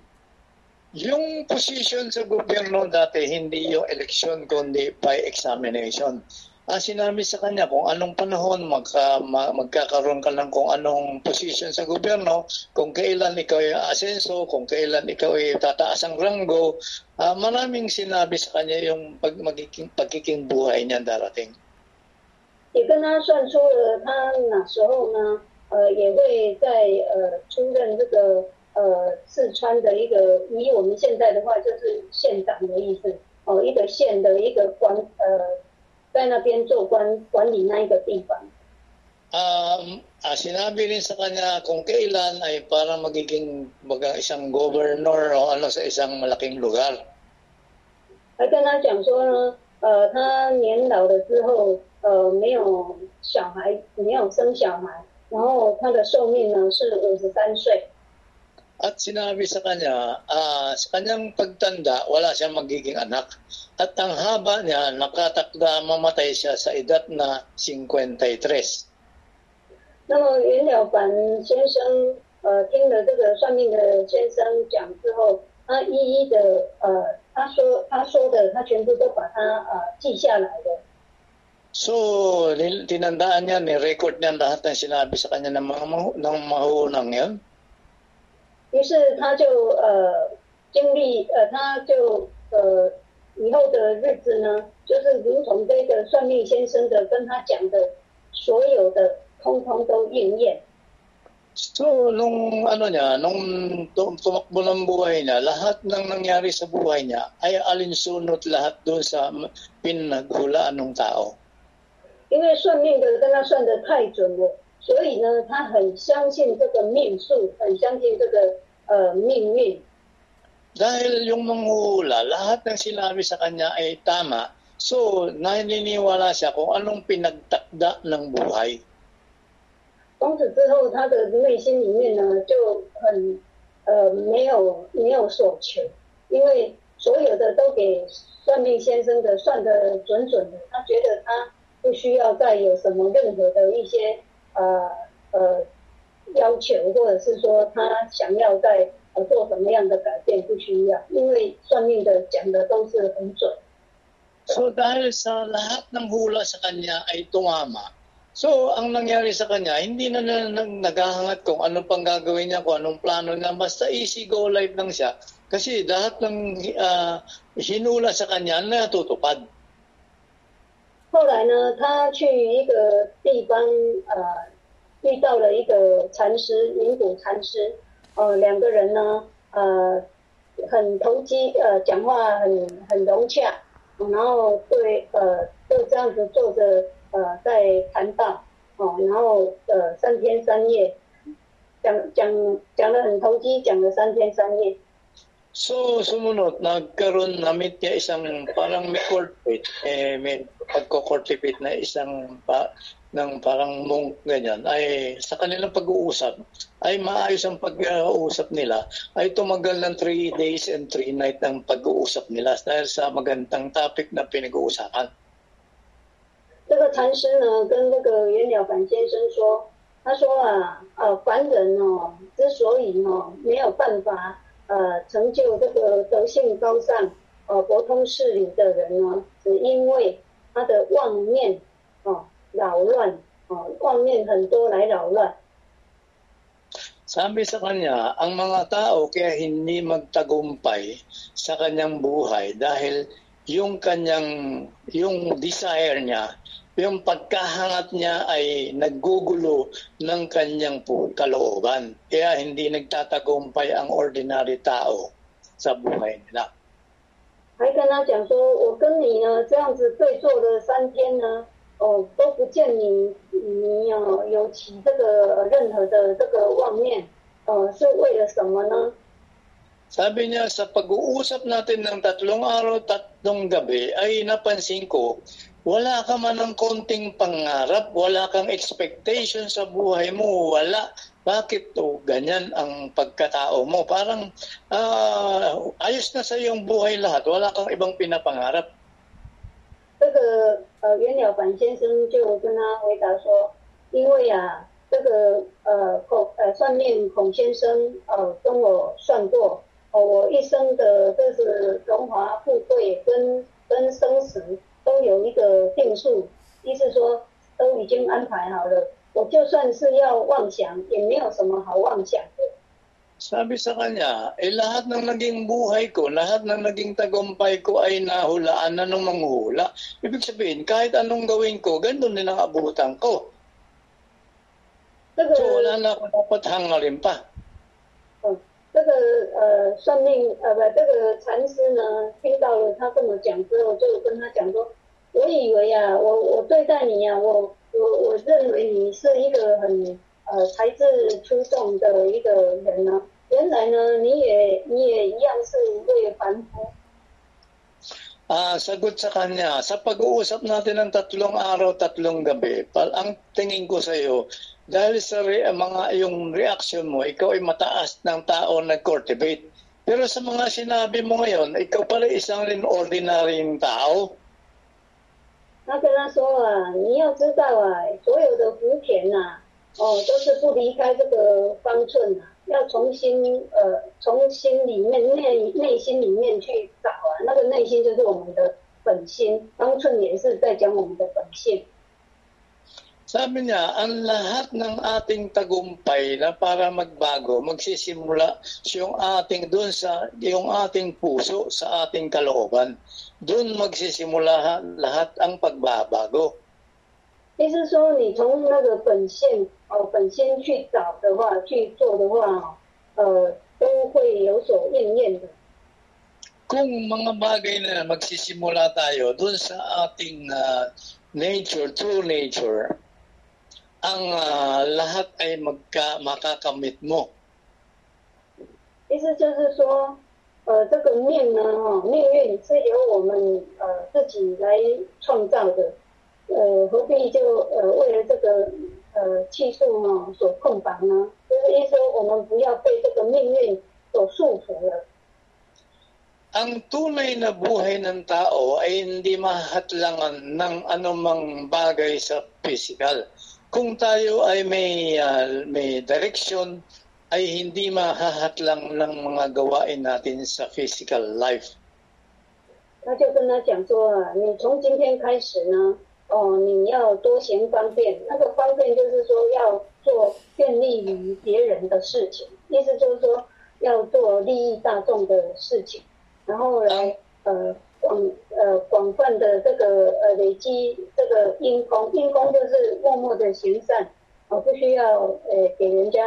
Yung position sa gobyerno dati, hindi yung election, kundi by examination. Ah, sinabi sa kanya kung anong panahon magka, ma- magkakaroon ka ng kung anong position sa gobyerno, kung kailan ikaw ay asenso, kung kailan ikaw ay tataas ang ranggo, ah, maraming sinabi sa kanya yung pag, magiging, pagiging buhay niya darating. 也跟他算出了他哪时候呢，呃，也会在呃出任这个呃四川的一个，以我们现在的话就是县长的意思，哦一个县的一个官呃，在那边做官管理那一个地方。Um, ah, sinabi rin sa kanya kung kailan ay para magiging baga, isang governor o ano sa isang malaking lugar. 还跟他讲说呢，呃，他年老了之后，呃，没有小孩，没有生小孩，然后他的寿命呢是五十三岁。At sinabi sa kanya, ah, sa kanyang pagtanda, wala siyang magiging anak. At ang haba niya, nakatakda mamatay siya sa edad na 53. 那么袁了凡先生，呃，听了这个算命的先生讲之后，他一一的，呃，他说他说的，他全部都把它呃记下来的。So, nil- tinandaan niya, ni-record niya lahat ng sinabi sa kanya ng mga, mahu- ng mahunang yun. 于是他就呃经历呃他就呃以后的日子呢，就是如同这个算命先生的跟他讲的所有的，通通都应验。 So, nung ano niya, nung tum- tumakbo ng buhay niya, lahat ng nangyari sa buhay niya ay alinsunod lahat doon sa m- pinaghulaan ng tao. 因为算命的跟他算的太准了，所以呢，他很相信这个命数，很相信这个呃命运。Dahil yung manghuhula, lahat ng sinabi sa kanya ay tama. So, naniniwala siya kung anong pinagtakda ng buhay. 从此之后，他的内心里面呢就很呃没有没有所求，因为所有的都给算命先生的算的准准的，他觉得他不需要再有什么任何的一些呃呃要求，或者是说他想要再呃做什么样的改变，不需要，因为算命的讲的都是很准。So, dahil sa lahat ng hula sa kanya ay tumama, so ang nangyari sa kanya, hindi na, na, na naghahangat kung ano pang gagawin niya, kung anong plano niya, basta easy go live lang siya. Kasi lahat ng ah, hinula sa kanya natutupad. 后来呢，他去一个地方，呃，遇到了一个禅师，名古禅师，呃，两个人呢，呃，很投机，呃，讲话很很融洽，然后对，呃，就这样子坐着，呃，在谈道，哦，然后呃，三天三夜，讲讲讲的很投机，讲了三天三夜。So, sumunod, nagkaroon, na-meet niya isang parang may cultivate, eh, may pagko-cultivate na isang pa, ng parang monk ganyan, ay sa kanilang pag-uusap, ay maayos ang pag-uusap nila, ay tumagal ng 3 days and 3 night ang pag-uusap nila dahil sa magandang topic na pinag-uusapan. 这个禅师呢，跟那个袁了凡先生说，他说啊，呃，凡人哦，之所以哦没有办法 呃成就这个德性高尚、呃博通事理的人呢，只因为他的妄念哦扰乱哦，妄念很多来扰乱。Sabi sa kanya, ang mga tao kaya hindi magtagumpay sa kanyang buhay dahil yung kanyang, yung desire niya, yung pagkahangat niya ay naggugulo ng kanyang pu- kalooban. Kaya hindi nagtatagumpay ang ordinary tao sa buhay nila. 还跟他讲说，我跟你呢这样子对坐了三天呢，哦都不见你你哦有起这个任何的这个妄念，呃是为了什么呢？ Sabi niya, sa pag-uusap natin ng tatlong araw, tatlong gabi, ay napansin ko, wala ka man ng konting pangarap, wala kang expectation sa buhay mo, wala. Bakit to? Ganyan ang pagkatao mo. Parang ah, ayos na sa iyong buhay lahat, wala kang ibang pinapangarap. 这个呃袁了凡先生就跟他回答说，因为啊这个呃孔呃算命孔先生呃跟我算过，哦我一生的这是荣华富贵跟跟生死 都有一个定数，意思说都已经安排好了。我就算是要妄想，也没有什么好妄想的。Sabi sa kanya, eh lahat ng naging buhay ko, lahat ng naging tagumpay ko ay nahulaan na ng manghula. Ibig sabihin, kahit anong gawin ko, ganun din ang abutan ko. 这个 So wala na ako dapat hangarin pa. 嗯，这这个呃算命呃不这个禅师呢，听到了他这么讲之后，就跟他讲说，我以为啊，我我对待你啊，我我我认为你是一个很呃才智出众的一个人呢，原来呢你也你也一样是一位凡夫。 Ah, sagot sa kanya, sa pag-uusap natin ng tatlong araw, tatlong gabi, pal ang tingin ko sa iyo, dahil sa re- mga yung reaction mo, ikaw ay mataas ng tao na cultivate. Pero sa mga sinabi mo ngayon, ikaw pala isang rin ordinaryong tao. 他跟他说啊，你要知道啊，所有的福田呐、哦，都是不离开这个方寸啊，要从心呃，从心里面内内心里面去找啊，那个内心就是我们的本心，方寸也是在讲我们的本性。Sabi niya, ang lahat ng ating tagumpay na para magbago, magsisimula yung ating doon sa yung ating puso sa ating kalooban. Doon magsisimula ha- lahat ang pagbabago. 意思说，你从那个本性哦，本心去找的话，去做的话，呃，都会有所应验的。 Kung mga bagay na magsisimula tayo doon sa ating ah, nature, true nature, ang ah, lahat ay magka, makakamit mo. 意思就是说， 呃，这个命呢，哈、命运是由我们呃自己来创造的，呃，何必就呃为了这个呃气数哈、所控绑呢？就是意思说，我们不要被这个命运所束缚了。Ang tunay na buhay ng tao ay hindi mahatlangan ng anumang bagay sa physical. Kung tayo ay may, ah, may direction, ay hindi mahahatlang ng mga gawain natin sa physical life. 他就跟他讲说啊，你从今天开始呢，哦，你要多行方便。那个方便就是说要做便利于别人的事情，意思就是说要做利益大众的事情，然后来呃广呃广泛的这个呃累积这个因功，因功就是默默的行善，哦，不需要呃给人家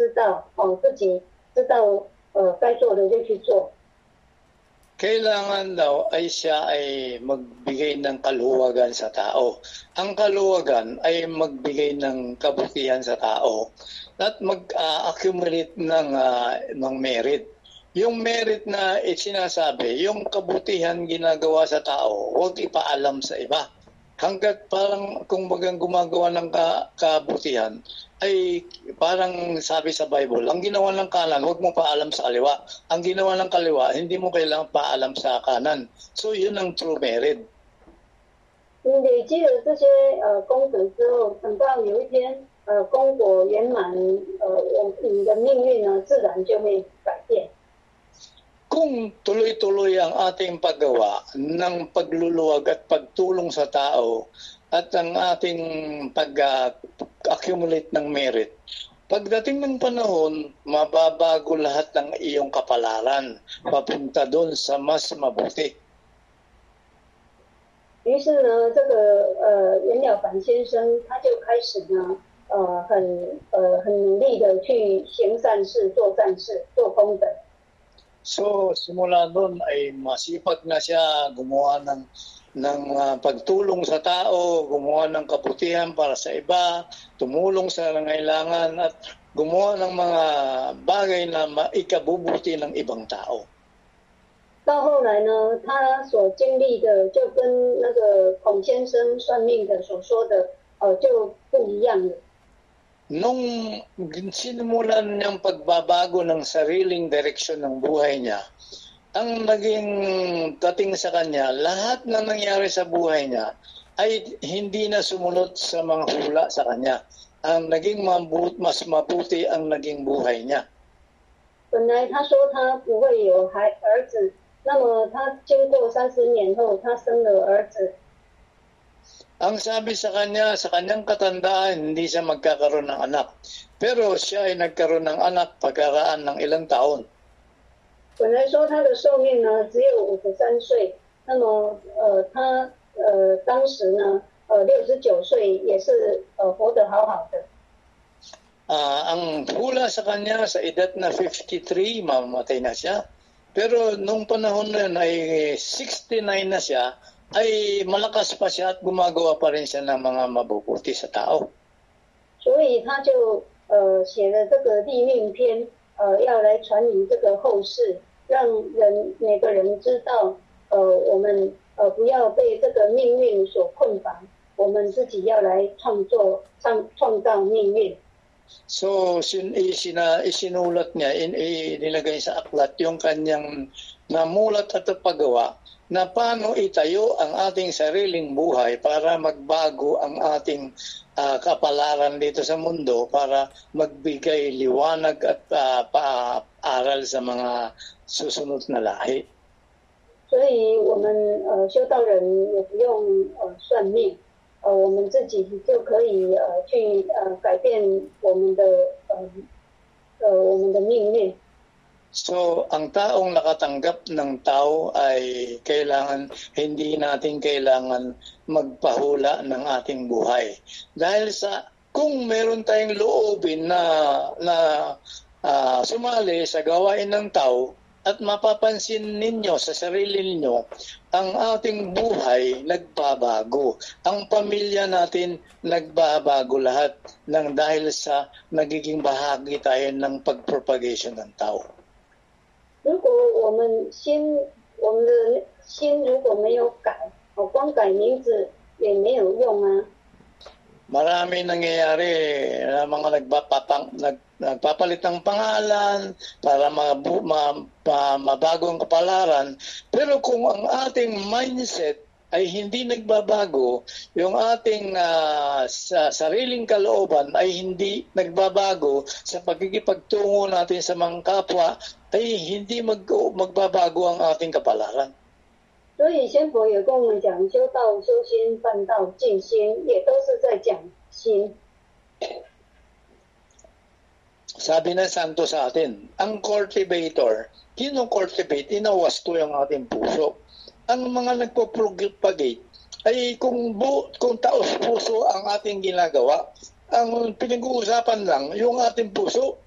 知道，哦，自己知道呃该做的就去做。 Kailangan daw ay siya ay magbigay ng kaluwagan sa tao. Ang kaluwagan ay magbigay ng kabutihan sa tao at mag-accumulate ng, ah, ng merit. Yung merit na sinasabi, yung kabutihan ginagawa sa tao, huwag ipaalam sa iba. Hanggat parang kung bagang gumagawa ng ka, kabutihan, ay parang sabi sa Bible, ang ginawa ng kanan, huwag mo paalam sa kaliwa. Ang ginawa ng kaliwa, hindi mo kailangan paalam sa kanan. So, yun ang true merit. 你累积了这些呃功德之后，等到有一天呃功果圆满，呃我你的命运呢自然就会改变。 Kung tuloy-tuloy ang ating paggawa ng pagluluwag at pagtulong sa tao at ang ating pag-accumulate ng merit, pagdating ng panahon, mababago lahat ng iyong kapalaran papunta doon sa mas mabuti. 于是呢，这个呃袁了凡先生他就开始呢呃很呃很努力的去行善事、做善事、做功德。 So, simula noon ay masipag na siya gumawa ng ng ah, pagtulong sa tao, gumawa ng kabutihan para sa iba, tumulong sa nangailangan at gumawa ng mga bagay na maikabubuti ng ibang tao. 到后来呢，他所经历的就跟那个孔先生算命的所说的呃就不一样了。 Nung sinimulan niyang pagbabago ng sariling direksyon ng buhay niya, ang naging dating sa kanya, lahat na nangyari sa buhay niya ay hindi na sumunod sa mga hula sa kanya. Ang naging mabut, mas mabuti ang naging buhay niya. 本来他说他不会有孩儿子，那么他经过三十年后，他生了儿子。 Ang sabi sa kanya, sa kanyang katandaan, hindi siya magkakaroon ng anak. Pero siya ay nagkaroon ng anak pagkaraan ng ilang taon. 本来说他的寿命呢只有五十三岁，那么呃他呃当时呢呃六十九岁也是呃活得好好的。 Ah, ang hula sa kanya sa edad na 53, mamamatay na siya. Pero nung panahon na yun ay 69 na siya, ay malakas pa siya at gumagawa pa rin siya ng mga mabubuti sa tao. 所以他就呃写了这个立命篇，呃，要来传引这个后世，让人每个人知道，呃，我们呃不要被这个命运所困绑，我们自己要来创作创创造命运。 So, sin, isina, isinulat niya, in, inilagay sa aklat yung kanyang namulat at paggawa na paano itayo ang ating sariling buhay para magbago ang ating ah, kapalaran dito sa mundo para magbigay liwanag at ah, paaral sa mga susunod na lahi. 所以我们呃修道人也不用呃算命，呃我们自己就可以呃去呃改变我们的呃呃我们的命运。 So, ang taong nakatanggap ng tao ay kailangan, hindi natin kailangan magpahula ng ating buhay. Dahil sa, kung meron tayong loobin na, na ah, sumali sa gawain ng tao, at mapapansin ninyo sa sarili ninyo, ang ating buhay nagbabago. Ang pamilya natin nagbabago lahat ng dahil sa nagiging bahagi tayo ng pagpropagation ng tao. 如果我们心我们的心如果没有改，哦，光改名字也没有用啊。 Marami nangyayari na mga nagpapapang, nag, nagpapalit ng pangalan para mabu, ma, ma, mabago ang kapalaran. Pero kung ang ating mindset ay hindi nagbabago, yung ating ah, sa sariling kalooban ay hindi nagbabago sa pagkikipagtungo natin sa mga kapwa, ay hindi mag, magbabago ang ating kapalaran. 所以仙佛也跟我们讲，修道、修心、办道、静心，也都是在讲心。 Sabi ng santo sa atin, ang cultivator, kino-cultivate, inawasto yung ating puso. Ang mga nagpo-propagate ay kung, bu, kung taos puso ang ating ginagawa, ang pinag-uusapan lang yung ating puso.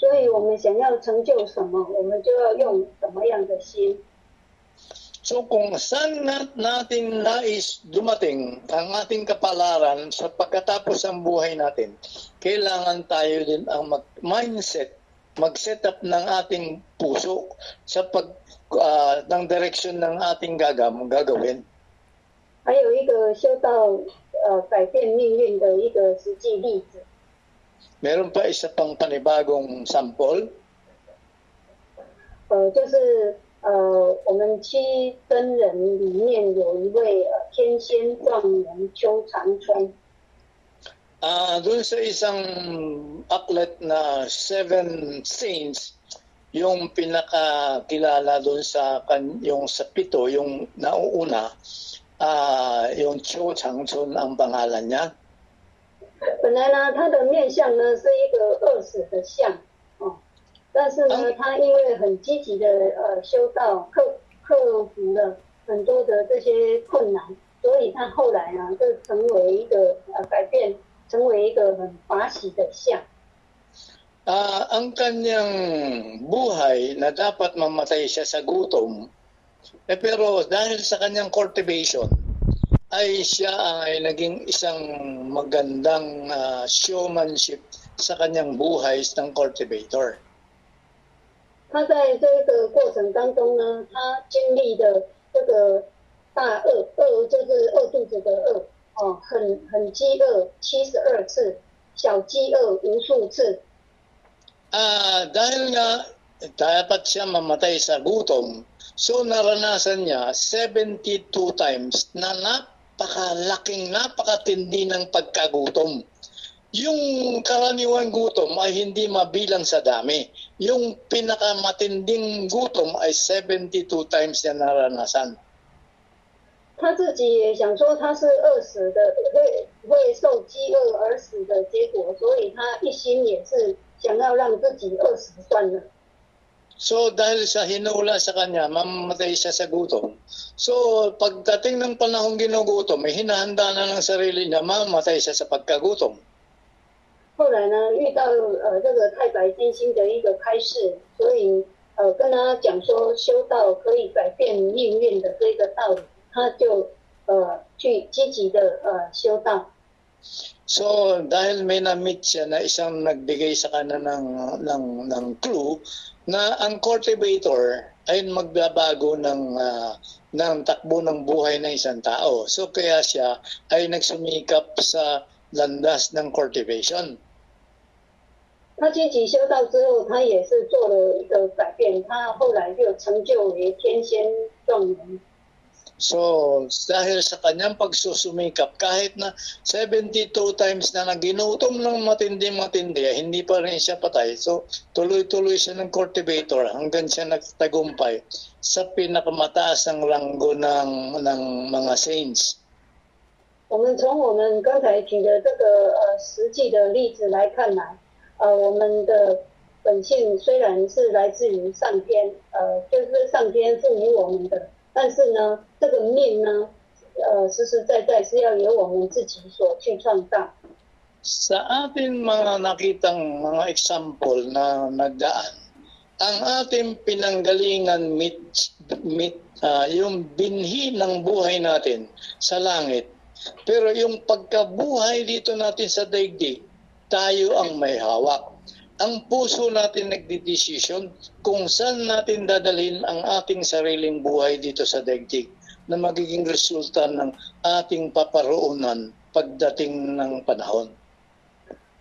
所以我们想要成就什么，我们就要用什么样的心。 So kung saan nat- natin nais dumating ang ating kapalaran sa pagkatapos ng buhay natin, kailangan tayo din ang mag- mindset, mag-set up ng ating puso sa pag ah, ng direksyon ng ating gagam, gagawin. 还有一个修道呃改变命运的一个实际例子， Meron pa isa pang panibagong sample. 呃，就是呃我们七真人里面有一位呃天仙状元邱长春， Ah, doon sa isang aklat na Seven Saints, yung pinakakilala doon sa kan yung sa pito, yung nauuna, ah, yung Cho Changchun ang pangalan niya. 本来呢他的面相呢是一个饿死的相哦，但是呢嗯他因为很积极的呃修道，克克服了很多的这些困难，所以他后来呢就成为一个呃改变，成为一个很法喜的相。Ah, ang kanyang buhay na dapat mamatay siya sa gutom, eh pero dahil sa kanyang cultivation, ay siya ay naging isang magandang ah, showmanship sa kanyang buhay ng cultivator. 他在这个过程当中呢，他经历的这个大饿，饿就是饿肚子的饿哦，很很饥饿七十二次，小饥饿无数次。 Ah, dahil nga dapat siya mamatay sa gutom, so naranasan niya 72 times na napakalaking, napakatindi ng pagkagutom. Yung karaniwang gutom ay hindi mabilang sa dami. Yung pinakamatinding gutom ay 72 times niya naranasan. 他自己也想说他是饿死的，会会受饥饿而死的结果，所以他一心也是 想要让自己饿死算了。So dahil sa hinula sa kanya, mamamatay siya sa gutom. So pagdating ng panahong ginugutom, may hinahanda na ng sarili niya, mamamatay siya sa pagkagutom. 后来呢遇到呃这个太白金星的一个开示，所以呃跟他讲说修道可以改变命运的这个道理，他就呃去积极的呃修道。So dahil may na-meet siya na isang nagbigay sa kanya ng, ng, ng clue na ang cultivator ay magbabago ng, ah, ng takbo ng buhay ng isang tao. So kaya siya ay nagsumikap sa landas ng cultivation. 他积极修道之后，他也是做了一个改变，他后来就成就为天仙状元。 So, dahil sa kanyang pagsusumikap, kahit na 72 times na naginutom ng matindi-matindi, hindi pa rin siya patay. So, tuloy-tuloy siya ng cultivator hanggang siya nagtagumpay sa pinakamataas ng langgo ng, ng mga saints. 我们从我们刚才举的这个呃实际的例子来看来，呃，我们的本性虽然是来自于上天，呃，就是上天赋予我们的， 但是呢，这个命呢，呃，实实在在是要由我们自己所去创造。 Sa atin mga nakitang mga example na nagdaan, ang ating pinanggalingan mit, mit, ah, yung binhi ng buhay natin sa langit. Pero yung pagkabuhay dito natin sa daigdig, tayo ang may hawak. Ang puso natin nagdidesisyon kung saan natin dadalhin ang ating sariling buhay dito sa daigdig na magiging resulta ng ating paparoonan pagdating ng panahon.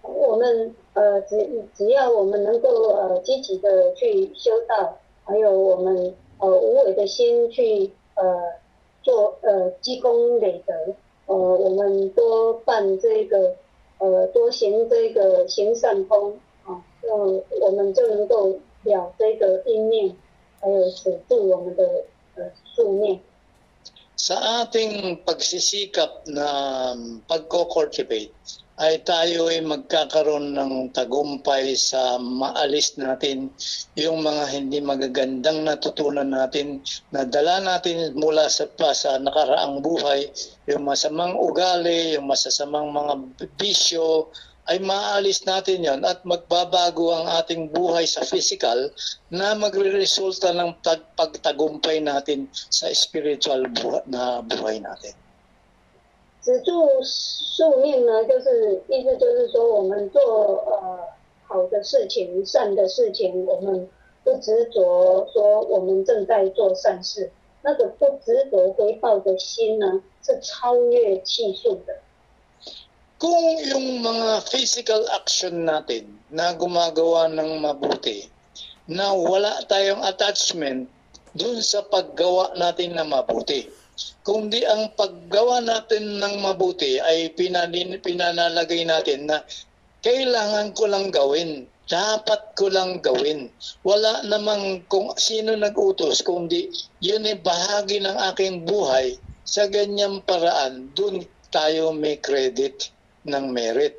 我们呃只只要我们能够呃积极的去修道，还有我们呃无为的心去呃做呃积功累德，呃我们多办这个呃多行这个行善功 啊，呃我们就能够了这个因念，还有止住我们的呃宿念。 Sa ating pagsisikap na pagko-cultivate, ay tayo ay magkakaroon ng tagumpay sa maalis natin yung mga hindi magagandang natutunan natin na dala natin mula sa, pa sa nakaraang buhay, yung masamang ugali, yung masasamang mga bisyo, ay maalis natin yon at magbabago ang ating buhay sa physical na magre-resulta ng tag- pagtagumpay natin sa spiritual buhay, na buhay natin. 止住宿命呢，就是意思就是说，我们做呃好的事情、善的事情，我们不执着说我们正在做善事，那个不执着回报的心呢，是超越气数的。 Kung yung mga physical action natin na gumagawa ng mabuti, na wala tayong attachment dun sa paggawa natin na mabuti. Kung di ang paggawa natin ng mabuti ay pinalin, pinanalagay natin na kailangan ko lang gawin, dapat ko lang gawin. Wala namang kung sino nag-utos, kundi yun ay bahagi ng aking buhay. Sa ganyang paraan, dun tayo may credit ng merit.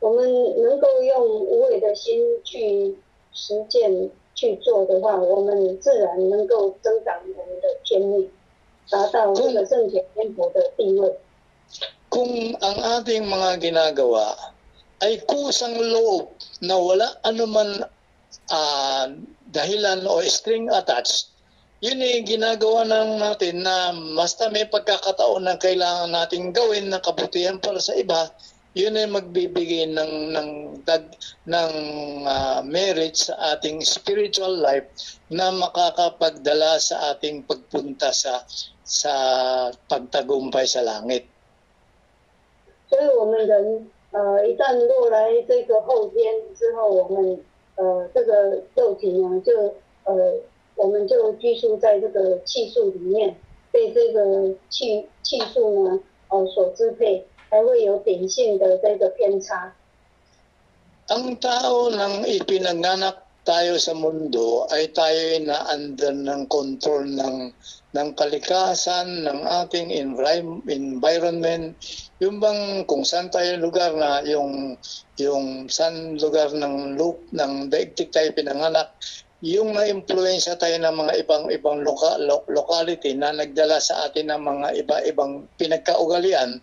我们能够用无为的心去实践去做的话，我们自然能够增长我们的天命，达到这个圣贤天佛的地位。 Kung ang ating mga ginagawa ay kusang loob na wala anuman ah, dahilan o string attached, yun ay ginagawa ng natin na basta may pagkakataon na kailangan nating gawin na kabutihan para sa iba, yun ay magbibigay ng ng dag ng ah, merit sa ating spiritual life na makakapagdala sa ating pagpunta sa sa pagtagumpay sa langit. 所以我们人呃一旦落来这个后天之后，我们呃这个肉体呢就呃 我们就居住在这个气数里面，被这个气气数呢呃所支配，还会有秉性的这个偏差。Ang tao nang ipinanganak tayo sa mundo ay tayo na under ng control ng ng kalikasan ng ating envi- environment yung bang kung saan tayo lugar na yung yung saan lugar ng loop ng daigdig tayo pinanganak yung na-impluensya tayo ng mga ibang-ibang loka, lo- locality na nagdala sa atin ng mga iba-ibang pinagkaugalian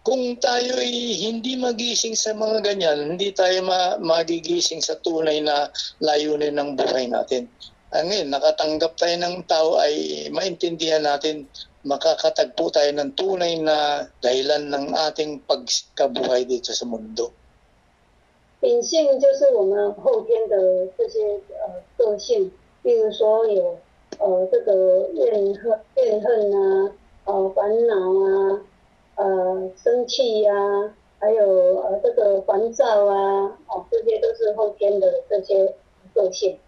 Kung tayo ay hindi magising sa mga ganyan, hindi tayo ma- magigising sa tunay na layunin ng buhay natin. Ang ngayon, nakatanggap tayo ng tao ay maintindihan natin, makakatagpo tayo ng tunay na dahilan ng ating pagkabuhay dito sa mundo. 秉性就是我们后天的这些呃个性，例如说有呃这个怨恨、怨恨啊，呃烦恼啊，呃生气呀、还有呃这个烦躁啊，哦这些都是后天的这些个性。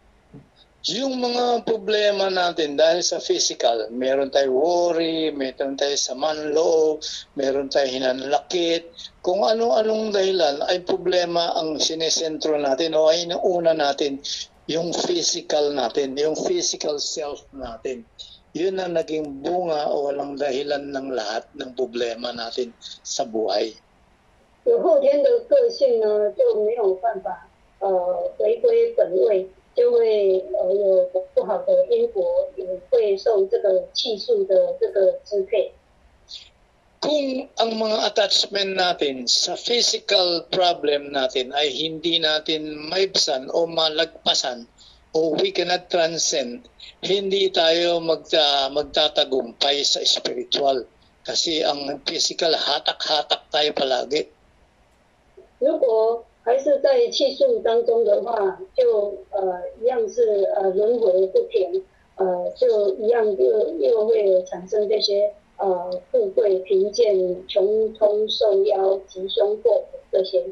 Yung mga problema natin dahil sa physical, meron tayo worry, meron tayo saman loob, meron tayo hinanlakit, kung ano-anong dahilan ay problema ang sinesentro natin o ay nauna natin yung physical natin, yung physical self natin. Yun ang naging bunga o walang dahilan ng lahat ng problema natin sa buhay. 有后天的个性呢，就没有办法呃回归本位， 就会呃有不好的因果，也会受这个气数的这个支配。 Kung ang mga attachment natin sa physical problem natin ay hindi natin maibsan o malagpasan o we cannot transcend, hindi tayo magta, magtatagumpay sa spiritual. Kasi ang physical, hatak-hatak tayo palagi. 如果 还是在气数当中的话，就呃一样是呃轮回不停，呃就一样又又会产生这些呃富贵贫贱、穷通受妖、吉凶祸这些。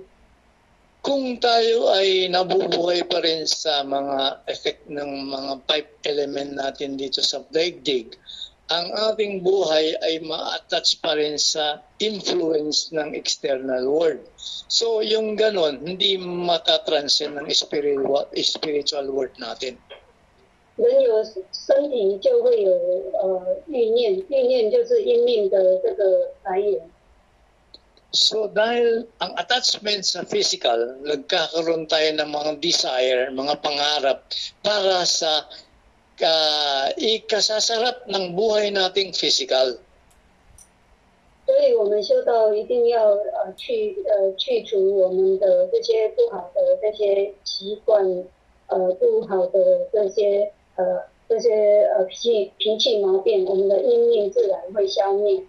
Kung tayo ay nabubuhay pa rin sa mga effect ng mga five element natin dito sa daigdig, ang ating buhay ay ma-attach pa rin sa influence ng external world. So yung ganon, hindi matatranscend ng spiritual, spiritual world natin. 人有身体就会有呃欲念，欲念就是因命的这个来源。 So dahil ang attachment sa physical, nagkakaroon tayo ng mga desire, mga pangarap para sa uh, ikasasarap ng buhay nating physical. 所以我们修道一定要呃去呃去除我们的这些不好的这些习惯，呃不好的这些呃这些呃脾气脾气毛病，我们的阴命自然会消灭。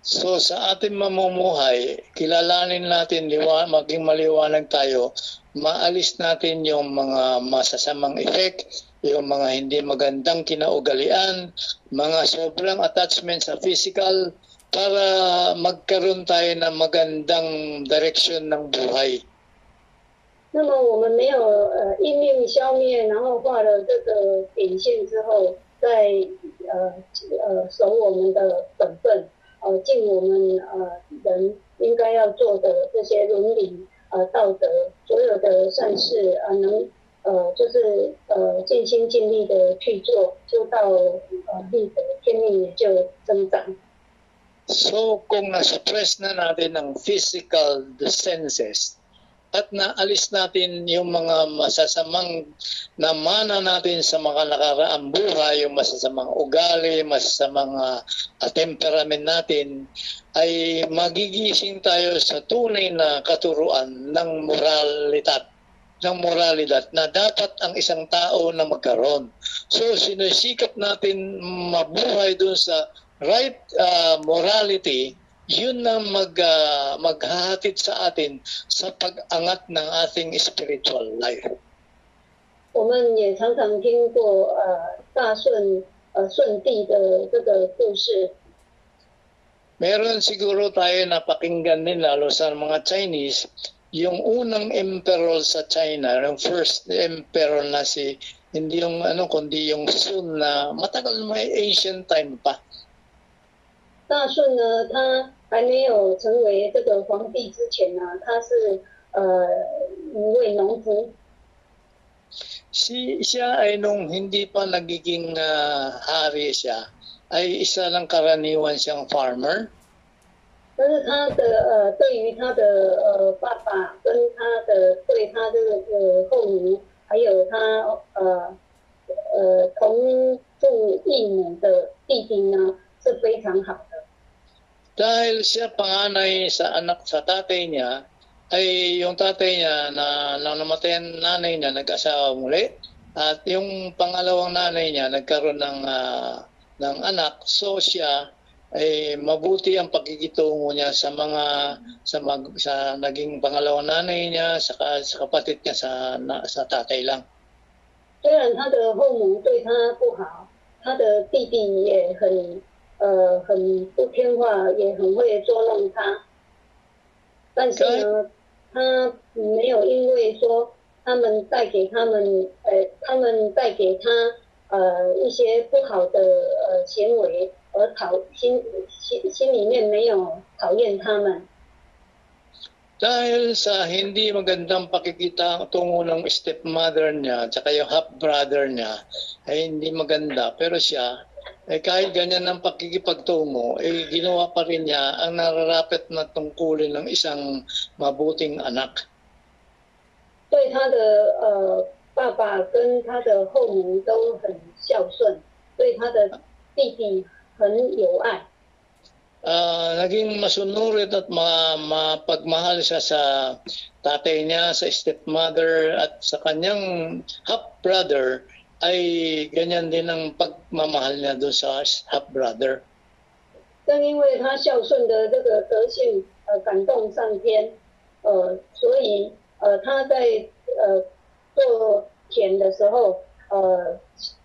So sa ating mamumuhay, kilalanin natin, liwa, maging maliwanag tayo, maalis natin yung mga masasamang effect, yung mga hindi magandang kinaugalian, mga sobrang attachment sa physical, para magkaroon tayo ng magandang direction ng buhay. 那么我们没有呃阴命消灭，然后画了这个点线之后，再呃呃守我们的本分，呃尽我们呃人应该要做的这些伦理呃道德，所有的善事呃能 呃就是呃尽心尽力的去做，就到呃立德，天命也就增长。 So kung na-suppress na natin ang physical the senses at naalis natin yung mga masasamang namana natin sa mga nakaraang buhay, yung masasamang ugali, masasamang uh, temperament natin, ay magigising tayo sa tunay na katuruan ng moralidad ng moralidad na dapat ang isang tao na magkaroon. So sinisikap natin mabuhay dun sa right uh, morality, yun na mag, uh, maghahatid sa atin sa pag-angat ng ating spiritual life. 我们也常常听过呃大顺呃顺帝的这个故事， Meron siguro tayo napakinggan din lalo sa mga Chinese, yung unang emperor sa China, yung first emperor na si hindi yung ano kundi yung Sun na matagal may ancient time pa. 大顺呢，他还没有成为这个皇帝之前呢，他是呃一位农夫。 Si siya ay nung hindi pa nagiging ah, hari siya, ay isa lang karaniwan siyang farmer. 但是他的呃，对于他的呃爸爸跟他的对他这个呃后奴，还有他呃呃同父异母的弟弟呢，是非常好的。 Dahil siya panganay sa anak sa tatay niya, ay yung tatay niya na, na namatay ang nanay niya, nag-asawa muli. At yung pangalawang nanay niya, nagkaroon ng, ah, ng anak. So siya, ay mabuti ang pagkikitungo niya sa mga sa mag, sa naging pangalawang nanay niya sa, sa kapatid niya sa na, sa tatay lang. 虽然他的后母对他不好，他的弟弟也很呃很不听话，也很会捉弄他，但是呢，他没有因为说他们带给他们呃他们带给他呃一些不好的呃行为而讨心心心里面没有讨厌他们。 Dahil sa hindi magandang pakikita tungo ng stepmother niya at yung half-brother niya ay hindi maganda. Pero siya, eh, kahit ganyan ang pakikipagtungo, eh, ginawa pa rin niya ang nararapat na tungkulin ng isang mabuting anak. 对他的呃爸爸跟他的后母都很孝顺，对他的弟弟 很有爱。 Ah, naging masunurit at ma mapagmahal siya sa tatay niya, sa stepmother at sa kanyang half-brother ay ganyan din ang pagmamahal niya doon sa half-brother. 正因为他孝顺的这个德性，呃，感动上天，呃，所以呃他在呃做田的时候，呃，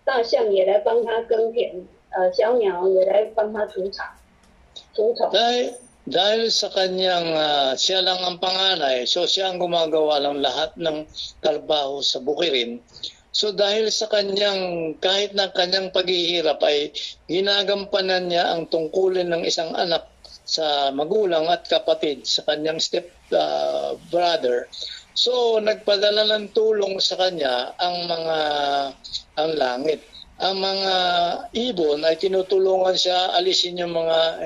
大象也来帮他耕田， uh, siyang niya dahil panghatunsa. Dahil, dahil sa kanyang, uh, siya lang ang panganay, so siya ang gumagawa ng lahat ng trabaho sa bukirin. So dahil sa kanyang, kahit na kanyang paghihirap ay ginagampanan niya ang tungkulin ng isang anak sa magulang at kapatid sa kanyang step uh, brother. So nagpadala ng tulong sa kanya ang mga ang langit Ang mga ibon ay tinutulungan siya alisin yung mga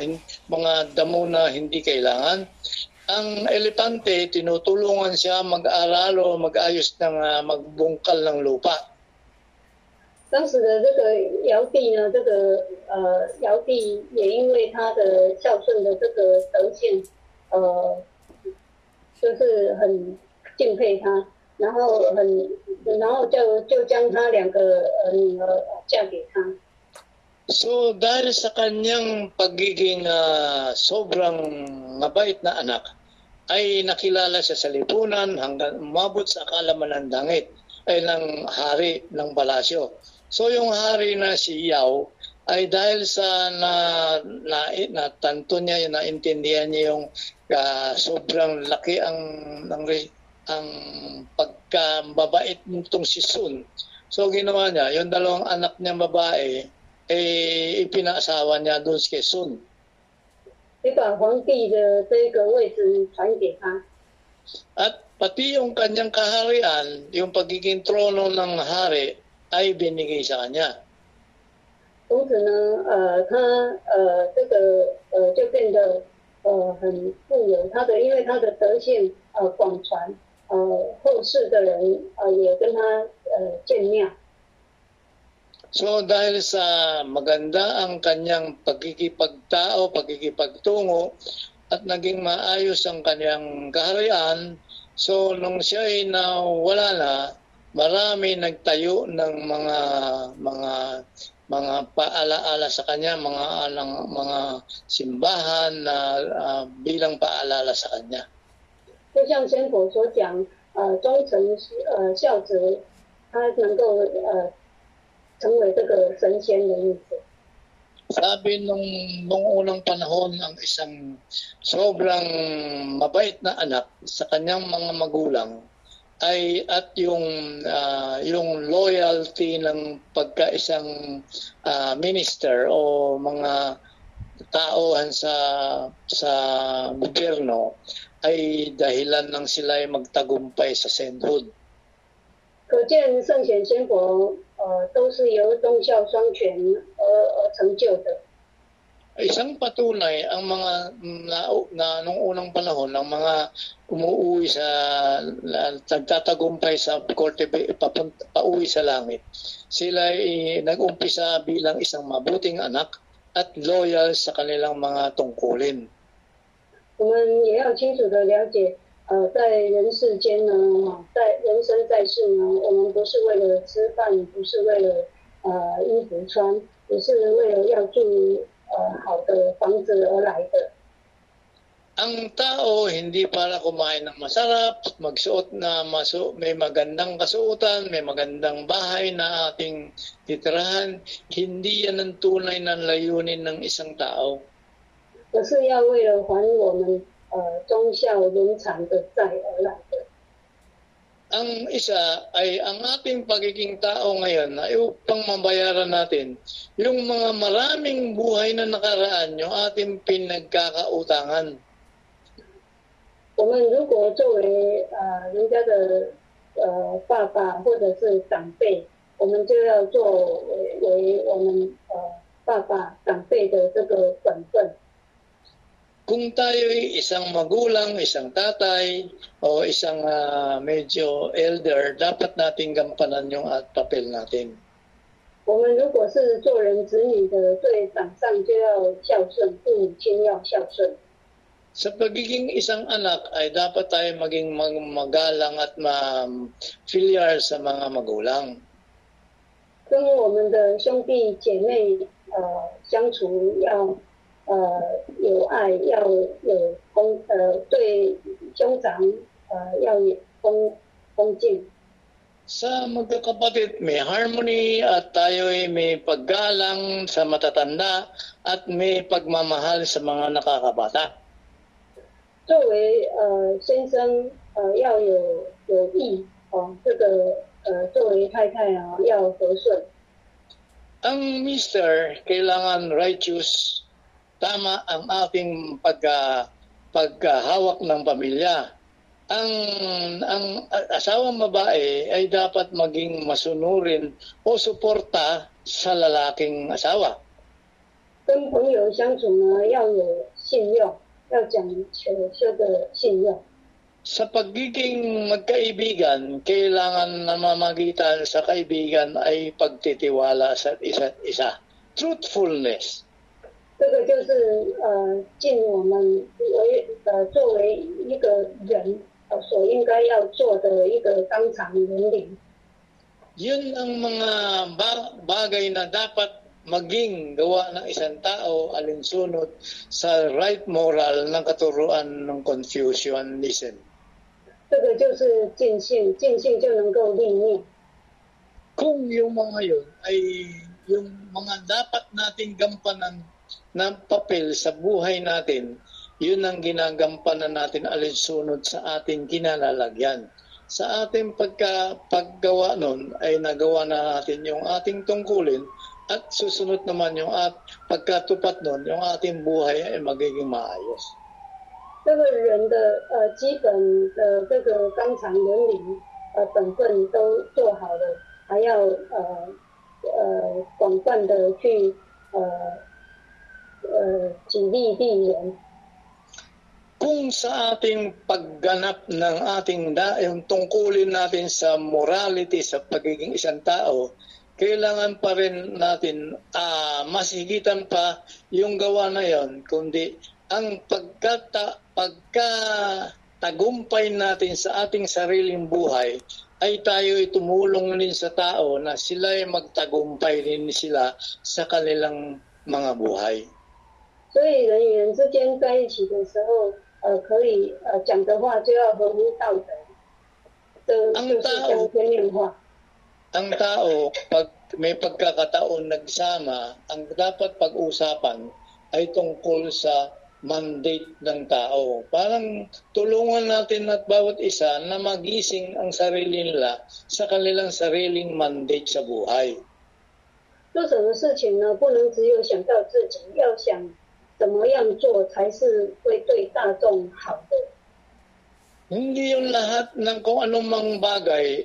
mga damo na hindi kailangan. Ang elepante tinutulungan siya mag-aral o mag-ayos ng ah, magbungkal ng lupa. 当时的这个尧帝呢，这个呃尧帝也因为他的孝顺的这个德性，呃，就是很敬佩他， 然后很，然后就就将他两个呃女儿呃嫁给他。 So dahil sa kanyang pagiging ah, sobrang mabait na anak, ay nakilala siya sa lipunan hanggang umabot sa kalaman ng dangit ay ng hari ng palasyo. So yung hari na si Yao ay dahil sa na, na, natanto niya, naintindihan niya yung ah, sobrang laki ang, ng, re- ang pagkababait nitong si Sun. So ginawa niya, yung dalawang anak niya babae, eh, ipinasawa niya doon kay Sun. 也把皇帝的这个位置传给他。 At pati yung kanyang kaharian, yung pagiging trono ng hari, ay binigay sa kanya. 从此呢，呃，他呃这个呃就变得呃很富有。他的因为他的德性呃广传， 呃后世的人呃也跟他呃见面。 So dahil sa maganda ang kanyang pagkikipagtao, pagkikipagtungo, at naging maayos ang kanyang kaharian, so nung siya ay nawala na, marami nagtayo ng mga mga mga paalaala sa kanya, mga alang, mga simbahan na ah, bilang paalala sa kanya. 就像仙佛所讲，呃，忠诚呃孝子，他能够呃成为这个神仙的意思。 Sabi nung, nung unang panahon ang isang sobrang mabait na anak sa kanyang mga magulang ay at yung ah, yung loyalty ng pagkaisang ah, minister o mga tauhan sa sa gobyerno ay dahilan ng sila ay magtagumpay sa sainthood. 可见圣贤仙佛呃都是由忠孝双全而而成就的。 Isang patunay ang mga na, na nung unang panahon ng mga umuwi sa na- nagtatagumpay sa korte papunta pauwi sa langit. Sila ay nag-umpisa bilang isang mabuting anak at loyal sa kanilang mga tungkulin. 我们也要清楚的了解，呃，在人世间呢，哈在人生在世呢，我们不是为了吃饭，不是为了呃衣服穿，也是为了要住呃好的房子而来的。Ang tao hindi para kumain ng masarap, magsuot na masu may magandang kasuotan, may magandang bahay na ating titirahan. Hindi yan ang tunay na layunin ng isang tao. 而是要为了还我们呃忠孝伦常的债而来的。Ang isa ay ang ating pagiging tao ngayon ay upang mabayaran natin yung mga maraming buhay na nakaraan, yung ating pinagkakautangan. 我们如果作为呃人家的呃爸爸或者是长辈，我们就要作为为我们呃爸爸长辈的这个本分。Kung tayo'y isang magulang, isang tatay, o isang ah, medyo elder, dapat nating gampanan yung at papel natin. 我们如果是做人子女的，对长上就要孝顺，对母亲要孝顺。 Sa pagiging isang anak ay dapat tayo maging mag- magalang at ma-filial sa mga magulang. 跟我们的兄弟姐妹呃相处要 呃有爱，要有恭呃对兄长呃要有恭恭敬。 Sa magkakapatid, may harmony at tayo'y may paggalang sa matatanda at may pagmamahal sa mga nakakabata. 作为呃先生呃要有有义哦，这个呃作为太太啊要和顺。 Ang mister, kailangan righteous, tama ang ating pagka, pagkahawak ng pamilya. Ang, ang asawang babae ay dapat maging masunurin o suporta sa lalaking asawa. 跟朋友相处呢要有信用，要讲求这个信用。 Sa pagiging magkaibigan, kailangan namamagitan sa kaibigan ay pagtitiwala sa isa't isa. Truthfulness. 这个就是呃尽我们为呃作为一个人呃所应该要做的一个纲常伦理。 Yun ang mga ba- bagay na dapat maging gawa ng isang tao alinsunod sa right moral ng katuruan ng Confucianism. 这个就是尽兴，尽兴就能够立命。 Kung yung mga yun ay yung mga dapat nating gampanan ng papel sa buhay natin, yun ang ginagampanan natin alinsunod sa ating kinalalagyan. Sa ating pagka, paggawa nun ay nagawa na natin yung ating tungkulin at susunod naman yung at pagkatupat nun, yung ating buhay ay magiging maayos. 这个人的呃基本的这个纲常伦理呃本分都做好了，还要呃呃广泛的去呃 uh, Gili Dilian. Kung sa ating pagganap ng ating da, tungkulin natin sa morality, sa pagiging isang tao, kailangan pa rin natin uh, masigitan pa yung gawa na yon, kundi ang pagkata, pagka tagumpay natin sa ating sariling buhay ay tayo tumulong din sa tao na sila ay magtagumpay din sila sa kanilang mga buhay. 所以人与人之间在一起的时候，呃，可以呃讲的话就要合乎道德，这就是讲天命话。 ang tao, pag may pagkakataon nagsama, ang dapat pag-usapan ay tungkol sa mandate ng tao. Parang tulungan natin at bawat isa na magising ang sarili nila sa kanilang sariling mandate sa buhay. 做什么事情呢？不能只有想到自己，要想 怎么样做才是会对大众好的。 Hindi yung lahat ng kung anumang bagay,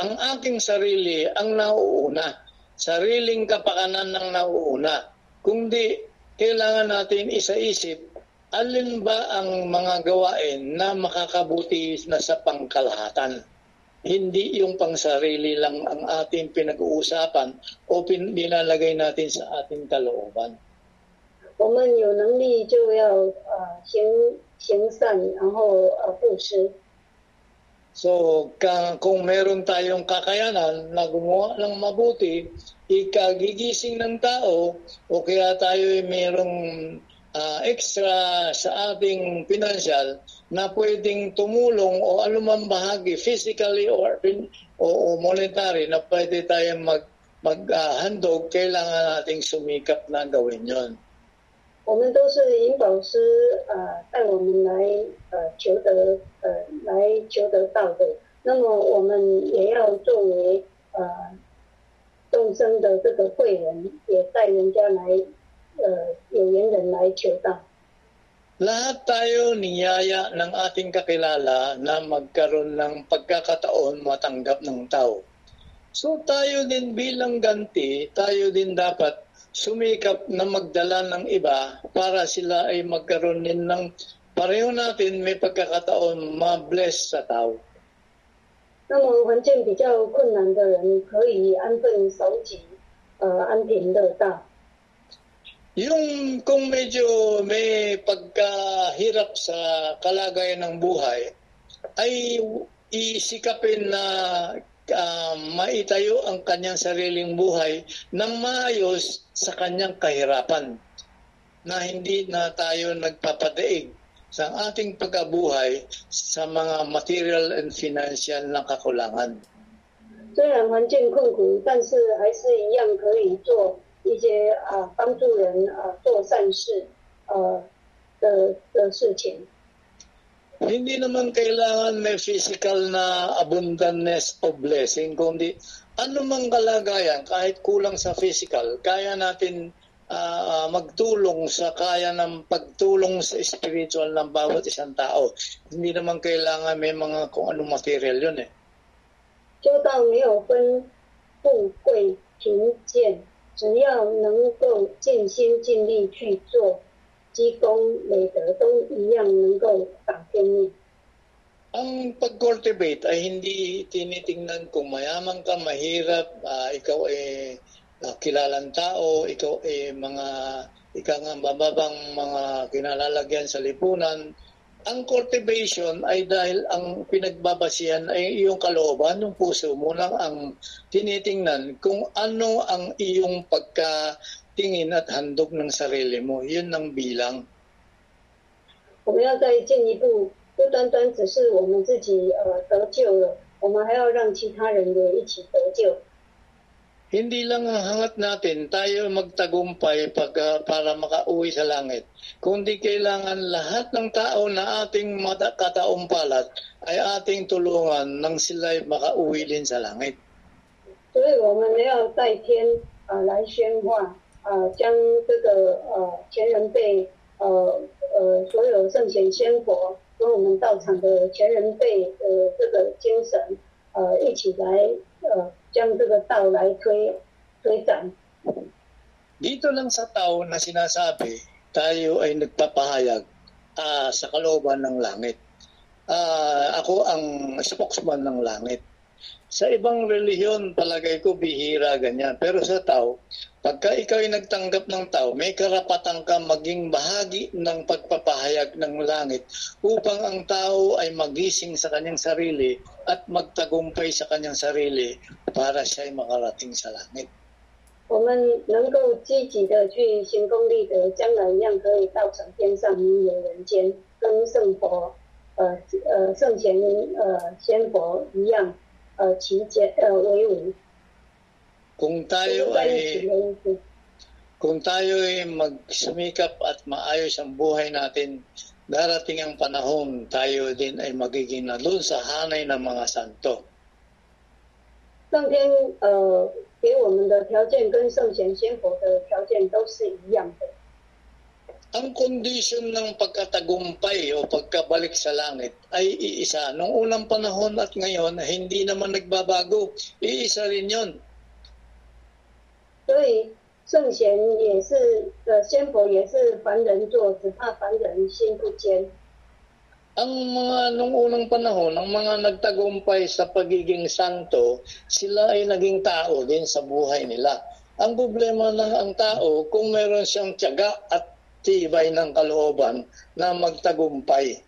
ang aking sarili ang nauuna. Sariling kapakanan ng nauuna. Kundi kailangan natin isa-isip alin ba ang mga gawain na makakabuti na sa pangkalahatan. Hindi yung pangsarili lang ang ating pinag-uusapan o pin- nilalagay natin sa ating kalooban. 我们有能力就要呃行行善，然后呃布施。 So, ka, kung meron tayong kakayanan na gumawa ng mabuti, ikagigising ng tao, o kaya tayo ay merong ah, extra sa ating pinansyal na pwedeng tumulong o anumang bahagi, physically or, pin- o, o monetary, na pwede tayong mag, maghandog, kailangan nating sumikap na gawin yon. 我们都是引导师呃带我们来呃求得呃来求得道的，那么我们也要作为呃众生的这个贵人，也带人家来呃有缘人来求道。Lahat tayo niyaya ng ating kakilala na magkaroon ng pagkakataon matanggap ng tao. So tayo din bilang ganti, tayo din dapat sumikap na magdala ng iba para sila ay magkaroon din ng pareho natin may pagkakataon ma-bless sa tao. 那么环境比较困难的人，可以安分守己，呃安贫乐道。 Yung kung medyo may pagkahirap sa kalagayan ng buhay, ay isikapin na ah, maitayo ang kanyang sariling buhay ng maayos sa kanyang kahirapan na hindi na tayo nagpapadaig sa ating pagkabuhay sa mga material and financial na kakulangan. 虽然环境困苦，但是还是一样可以做一些啊帮助人啊做善事呃的的事情。 Hindi naman kailangan may physical na abundantness of blessing, kundi anumang kalagayan, kahit kulang sa physical, kaya natin ah, magtulong sa kaya ng pagtulong sa spiritual ng bawat isang tao. Hindi naman kailangan may mga kung anong material yun eh. 修道没有分富贵贫贱，只要能够尽心尽力去做， 积功累德都一样能够打天命。 Ang pag-cultivate ay hindi tinitingnan kung mayaman ka, mahirap, ah, ikaw ay ah, kilalang tao, ikaw ay mga ika nga bababang mga kinalalagyan sa lipunan. Ang cultivation ay dahil ang pinagbabasihan ay iyong kalooban, yung puso mo lang ang tinitingnan kung ano ang iyong pagkatingin at handog ng sarili mo. Yun ang bilang. 我们要再进一步，不单单只是我们自己呃得救了，我们还要让其他人也一起得救。 Hindi lang ang hangat natin tayo magtagumpay pag, ah, para makauwi sa langit. Kundi kailangan lahat ng tao na ating mata- kataumpalat ay ating tulungan nang sila makauwi din sa langit. 所以我们要在天啊、呃来宣化 啊、将这个呃前人辈呃呃所有圣贤仙佛跟我们道场的前人辈的这个精神呃一起来呃将这个道来推推展。 Dito lang sa tao na sinasabi, tayo ay nagpapahayag ah, sa kalooban ng langit. Ah, ako ang spokesman ng langit. Sa ibang relihiyon, palagay ko bihira ganyan. Pero sa tao, pagka ikaw ay nagtanggap ng tao, may karapatan ka maging bahagi ng pagpapahayag ng langit upang ang tao ay magising sa kanyang sarili at magtagumpay sa kanyang sarili para siya ay makarating sa langit. 我们能够积极的去行功立德，将来一样可以到成天上名留人间，跟圣佛、呃呃圣贤、呃仙佛一样， 呃齐结呃为伍， Kung tayo 在一起 ay 的意思。 kung tayo ay magsumikap at maayos ang buhay natin, darating ang panahon tayo din ay magiging na doon sa hanay ng mga santo. 上天呃给我们的条件跟圣贤仙佛的条件都是一样的。 Ang kondisyon ng pagkatagumpay o pagkabalik sa langit ay iisa. Noong unang panahon at ngayon, hindi naman nagbabago. Iisa rin yon. 所以圣贤也是呃仙佛也是凡人做，只怕凡人心不坚。 Ang mga nung unang panahon, ang mga nagtagumpay sa pagiging santo, sila ay naging tao din sa buhay nila. Ang problema ng ang tao, kung meron siyang tiyaga at tibay ng kalooban na magtagumpay.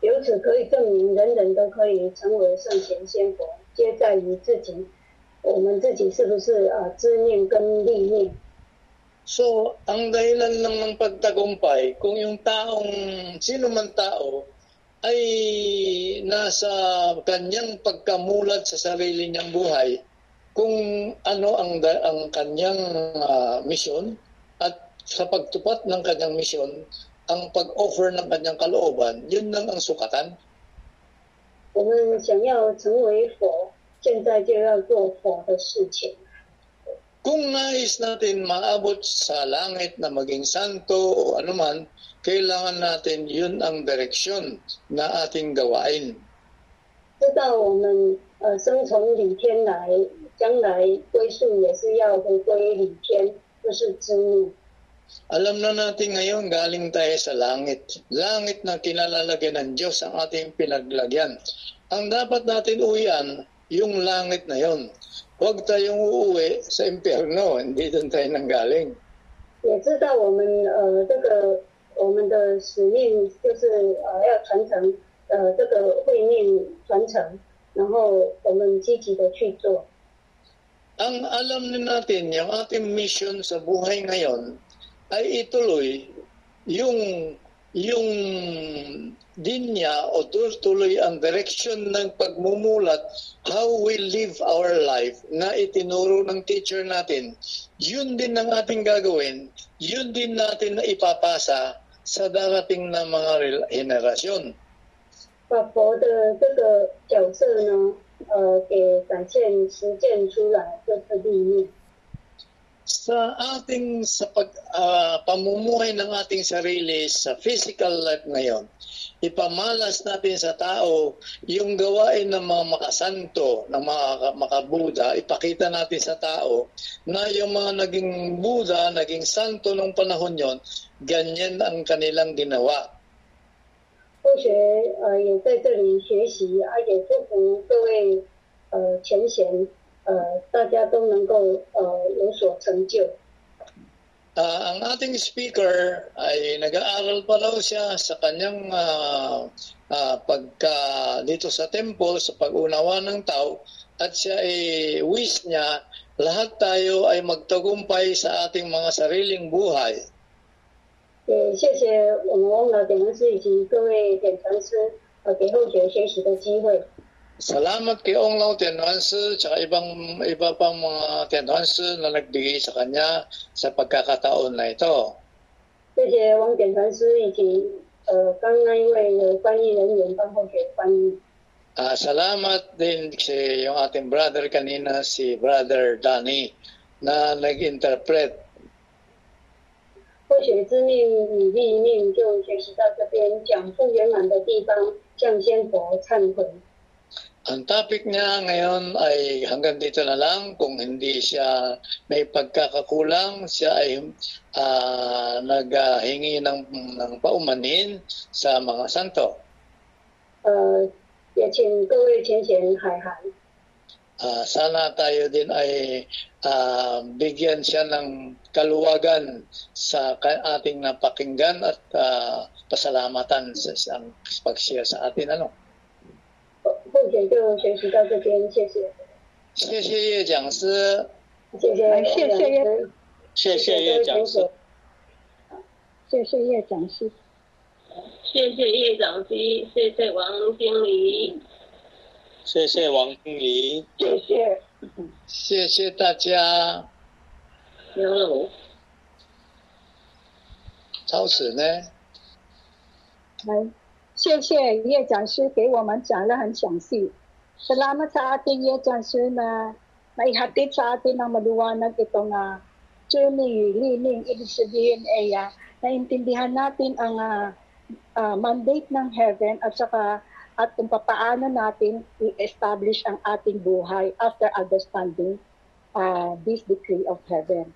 由此可以证明，人人都可以成为圣贤仙佛，皆在于自己，我们自己是不是呃知念跟力念。 So, ang dahilan lang ng pagtagumpay, kung yung taong, sino man tao, ay nasa kanyang pagkamulat sa sarili niyang buhay, kung ano ang, da- ang kanyang ah, misyon, at sa pagtupat ng kanyang misyon, ang pag-offer ng kanyang kalooban, yun lang ang sukatan. 我们想要成为佛，现在就要做佛的事情。 Kung nais natin maabot sa langit na maging santo o anuman, kailangan natin yun ang direksyon na ating gawain. 知道我们呃生从理天来，将来归宿也是要回归理天，就是知命。 Alam na natin ngayon galing tayo sa langit. Langit na kinalalagyan ng Diyos ang ating pinaglagyan. Ang dapat natin uwian, yung langit na yon. Huwag tayong uuwi sa impyerno, hindi doon tayo nanggaling. 也知道我们呃这个我们的使命就是呃要传承呃这个慧念传承，然后我们积极的去做。 Ang alam din natin, yung ating mission sa buhay ngayon ay ituloy yung yung linya o tuloy ang direction ng pagmumulat how we live our life na itinuro ng teacher natin. Yun din ang ating gagawin. Yun din natin na ipapasa sa darating na mga rel- henerasyon. 把佛的这个角色呢，呃，给展现实践出来，就是立命。 sa ating sa pag ah, pamumuhay ng ating sarili sa physical life ngayon ipamalas natin sa tao yung gawain ng mga makasanto ng mga makabuda ipakita natin sa tao na yung mga naging Buddha naging santo nung panahon yon ganyan ang kanilang ginawa 或学呃也在这里学习啊，也祝福各位呃前贤 呃大家都能够呃有所成就。 Ah, ang ating speaker ay nag-aaral pa daw siya sa kanyang ah, ah, pagka dito sa temple sa pag-unawa ng tao at siya ay wish niya lahat tayo ay magtagumpay sa ating mga sariling buhay. 也谢谢我们翁老点传师以及各位点传师呃给后学学习的机会。 Salamat kay Ong Lao Tianhuan Sư at ibang iba pang mga Tianhuan Sư na nagbigay sa kanya sa pagkakataon na ito. 谢谢王点传师以及呃刚那一位的翻译人员帮后学翻译。 Ah, salamat din sa yung ating brother kanina, si Brother Danny, na nag-interpret 后学之命与立命就学习到这边，讲不圆满的地方向仙佛忏悔。 ang topic niya ngayon ay hanggang dito na lang. Kung hindi siya may pagkakakulang, siya ay ah, uh, naghingi ng, ng paumanin sa mga santo. Uh, uh, sana tayo din ay uh, bigyan siya ng kaluwagan sa ating napakinggan at uh, pasalamatan sa, sa pag-share sa atin. Ano? 后学就学习到这边，谢谢，谢谢叶讲师，谢谢，哎谢谢叶谢谢叶讲师。谢谢叶讲师。谢谢叶长熙，谢谢王经理。谢谢王经理，谢谢。谢谢大家。没有了我。超时呢？来，谢谢叶讲师给我们讲得很详细。Salamat sa ating Ye 讲师na naihatid sa atin ng maluwanag itong uh, journey, lining, ibig sabihin ay ah, naintindihan natin ang ah, ah, mandate ng heaven at saka at kung papaano natin i-establish ang ating buhay after understanding uh, this decree of heaven.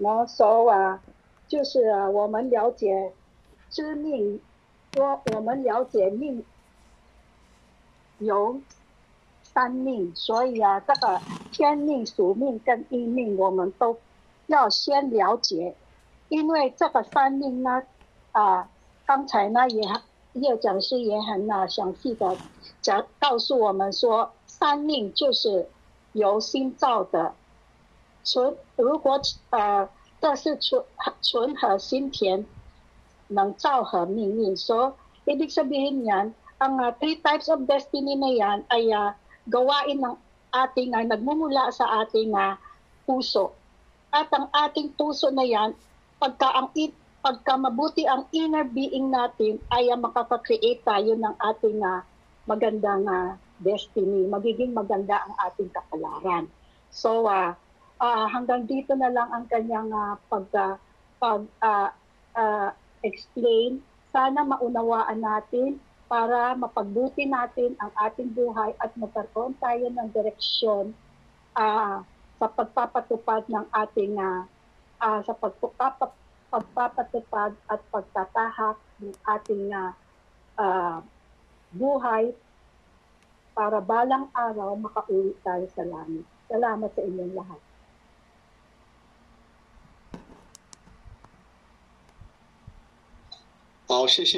No? So, uh, 就是啊，我们了解知命 说我们了解命有三命，所以啊，这个天命、属命跟阴命，我们都要先了解，因为这个三命呢，啊，刚才呢也叶讲师也很啊详细的讲告诉我们说，三命就是由心造的，纯如果呃这是纯纯和心田 ng Chao He Mingming. So, ibig sabihin niyan, ang uh, three types of destiny na yan ay uh, gawain ng ating, uh, nagmumula sa ating uh, puso. At ang ating puso na yan, pagka, ang, pagka mabuti ang inner being natin, ay uh, makapag-create tayo ng ating uh, magandang uh, destiny. Magiging maganda ang ating kapalaran. So, uh, uh, hanggang dito na lang ang kanyang uh, pag, uh, pag uh, uh, explain. Sana maunawaan natin para mapagbuti natin ang ating buhay at magkaroon tayo ng direksyon ah, sa pagpapatupad ng ating ah, ah, sa pagpapatupad, pagpapatupad at pagtatahak ng ating ah, buhay para balang araw makauwi tayo sa langit. Salamat sa inyong lahat. 好，谢谢。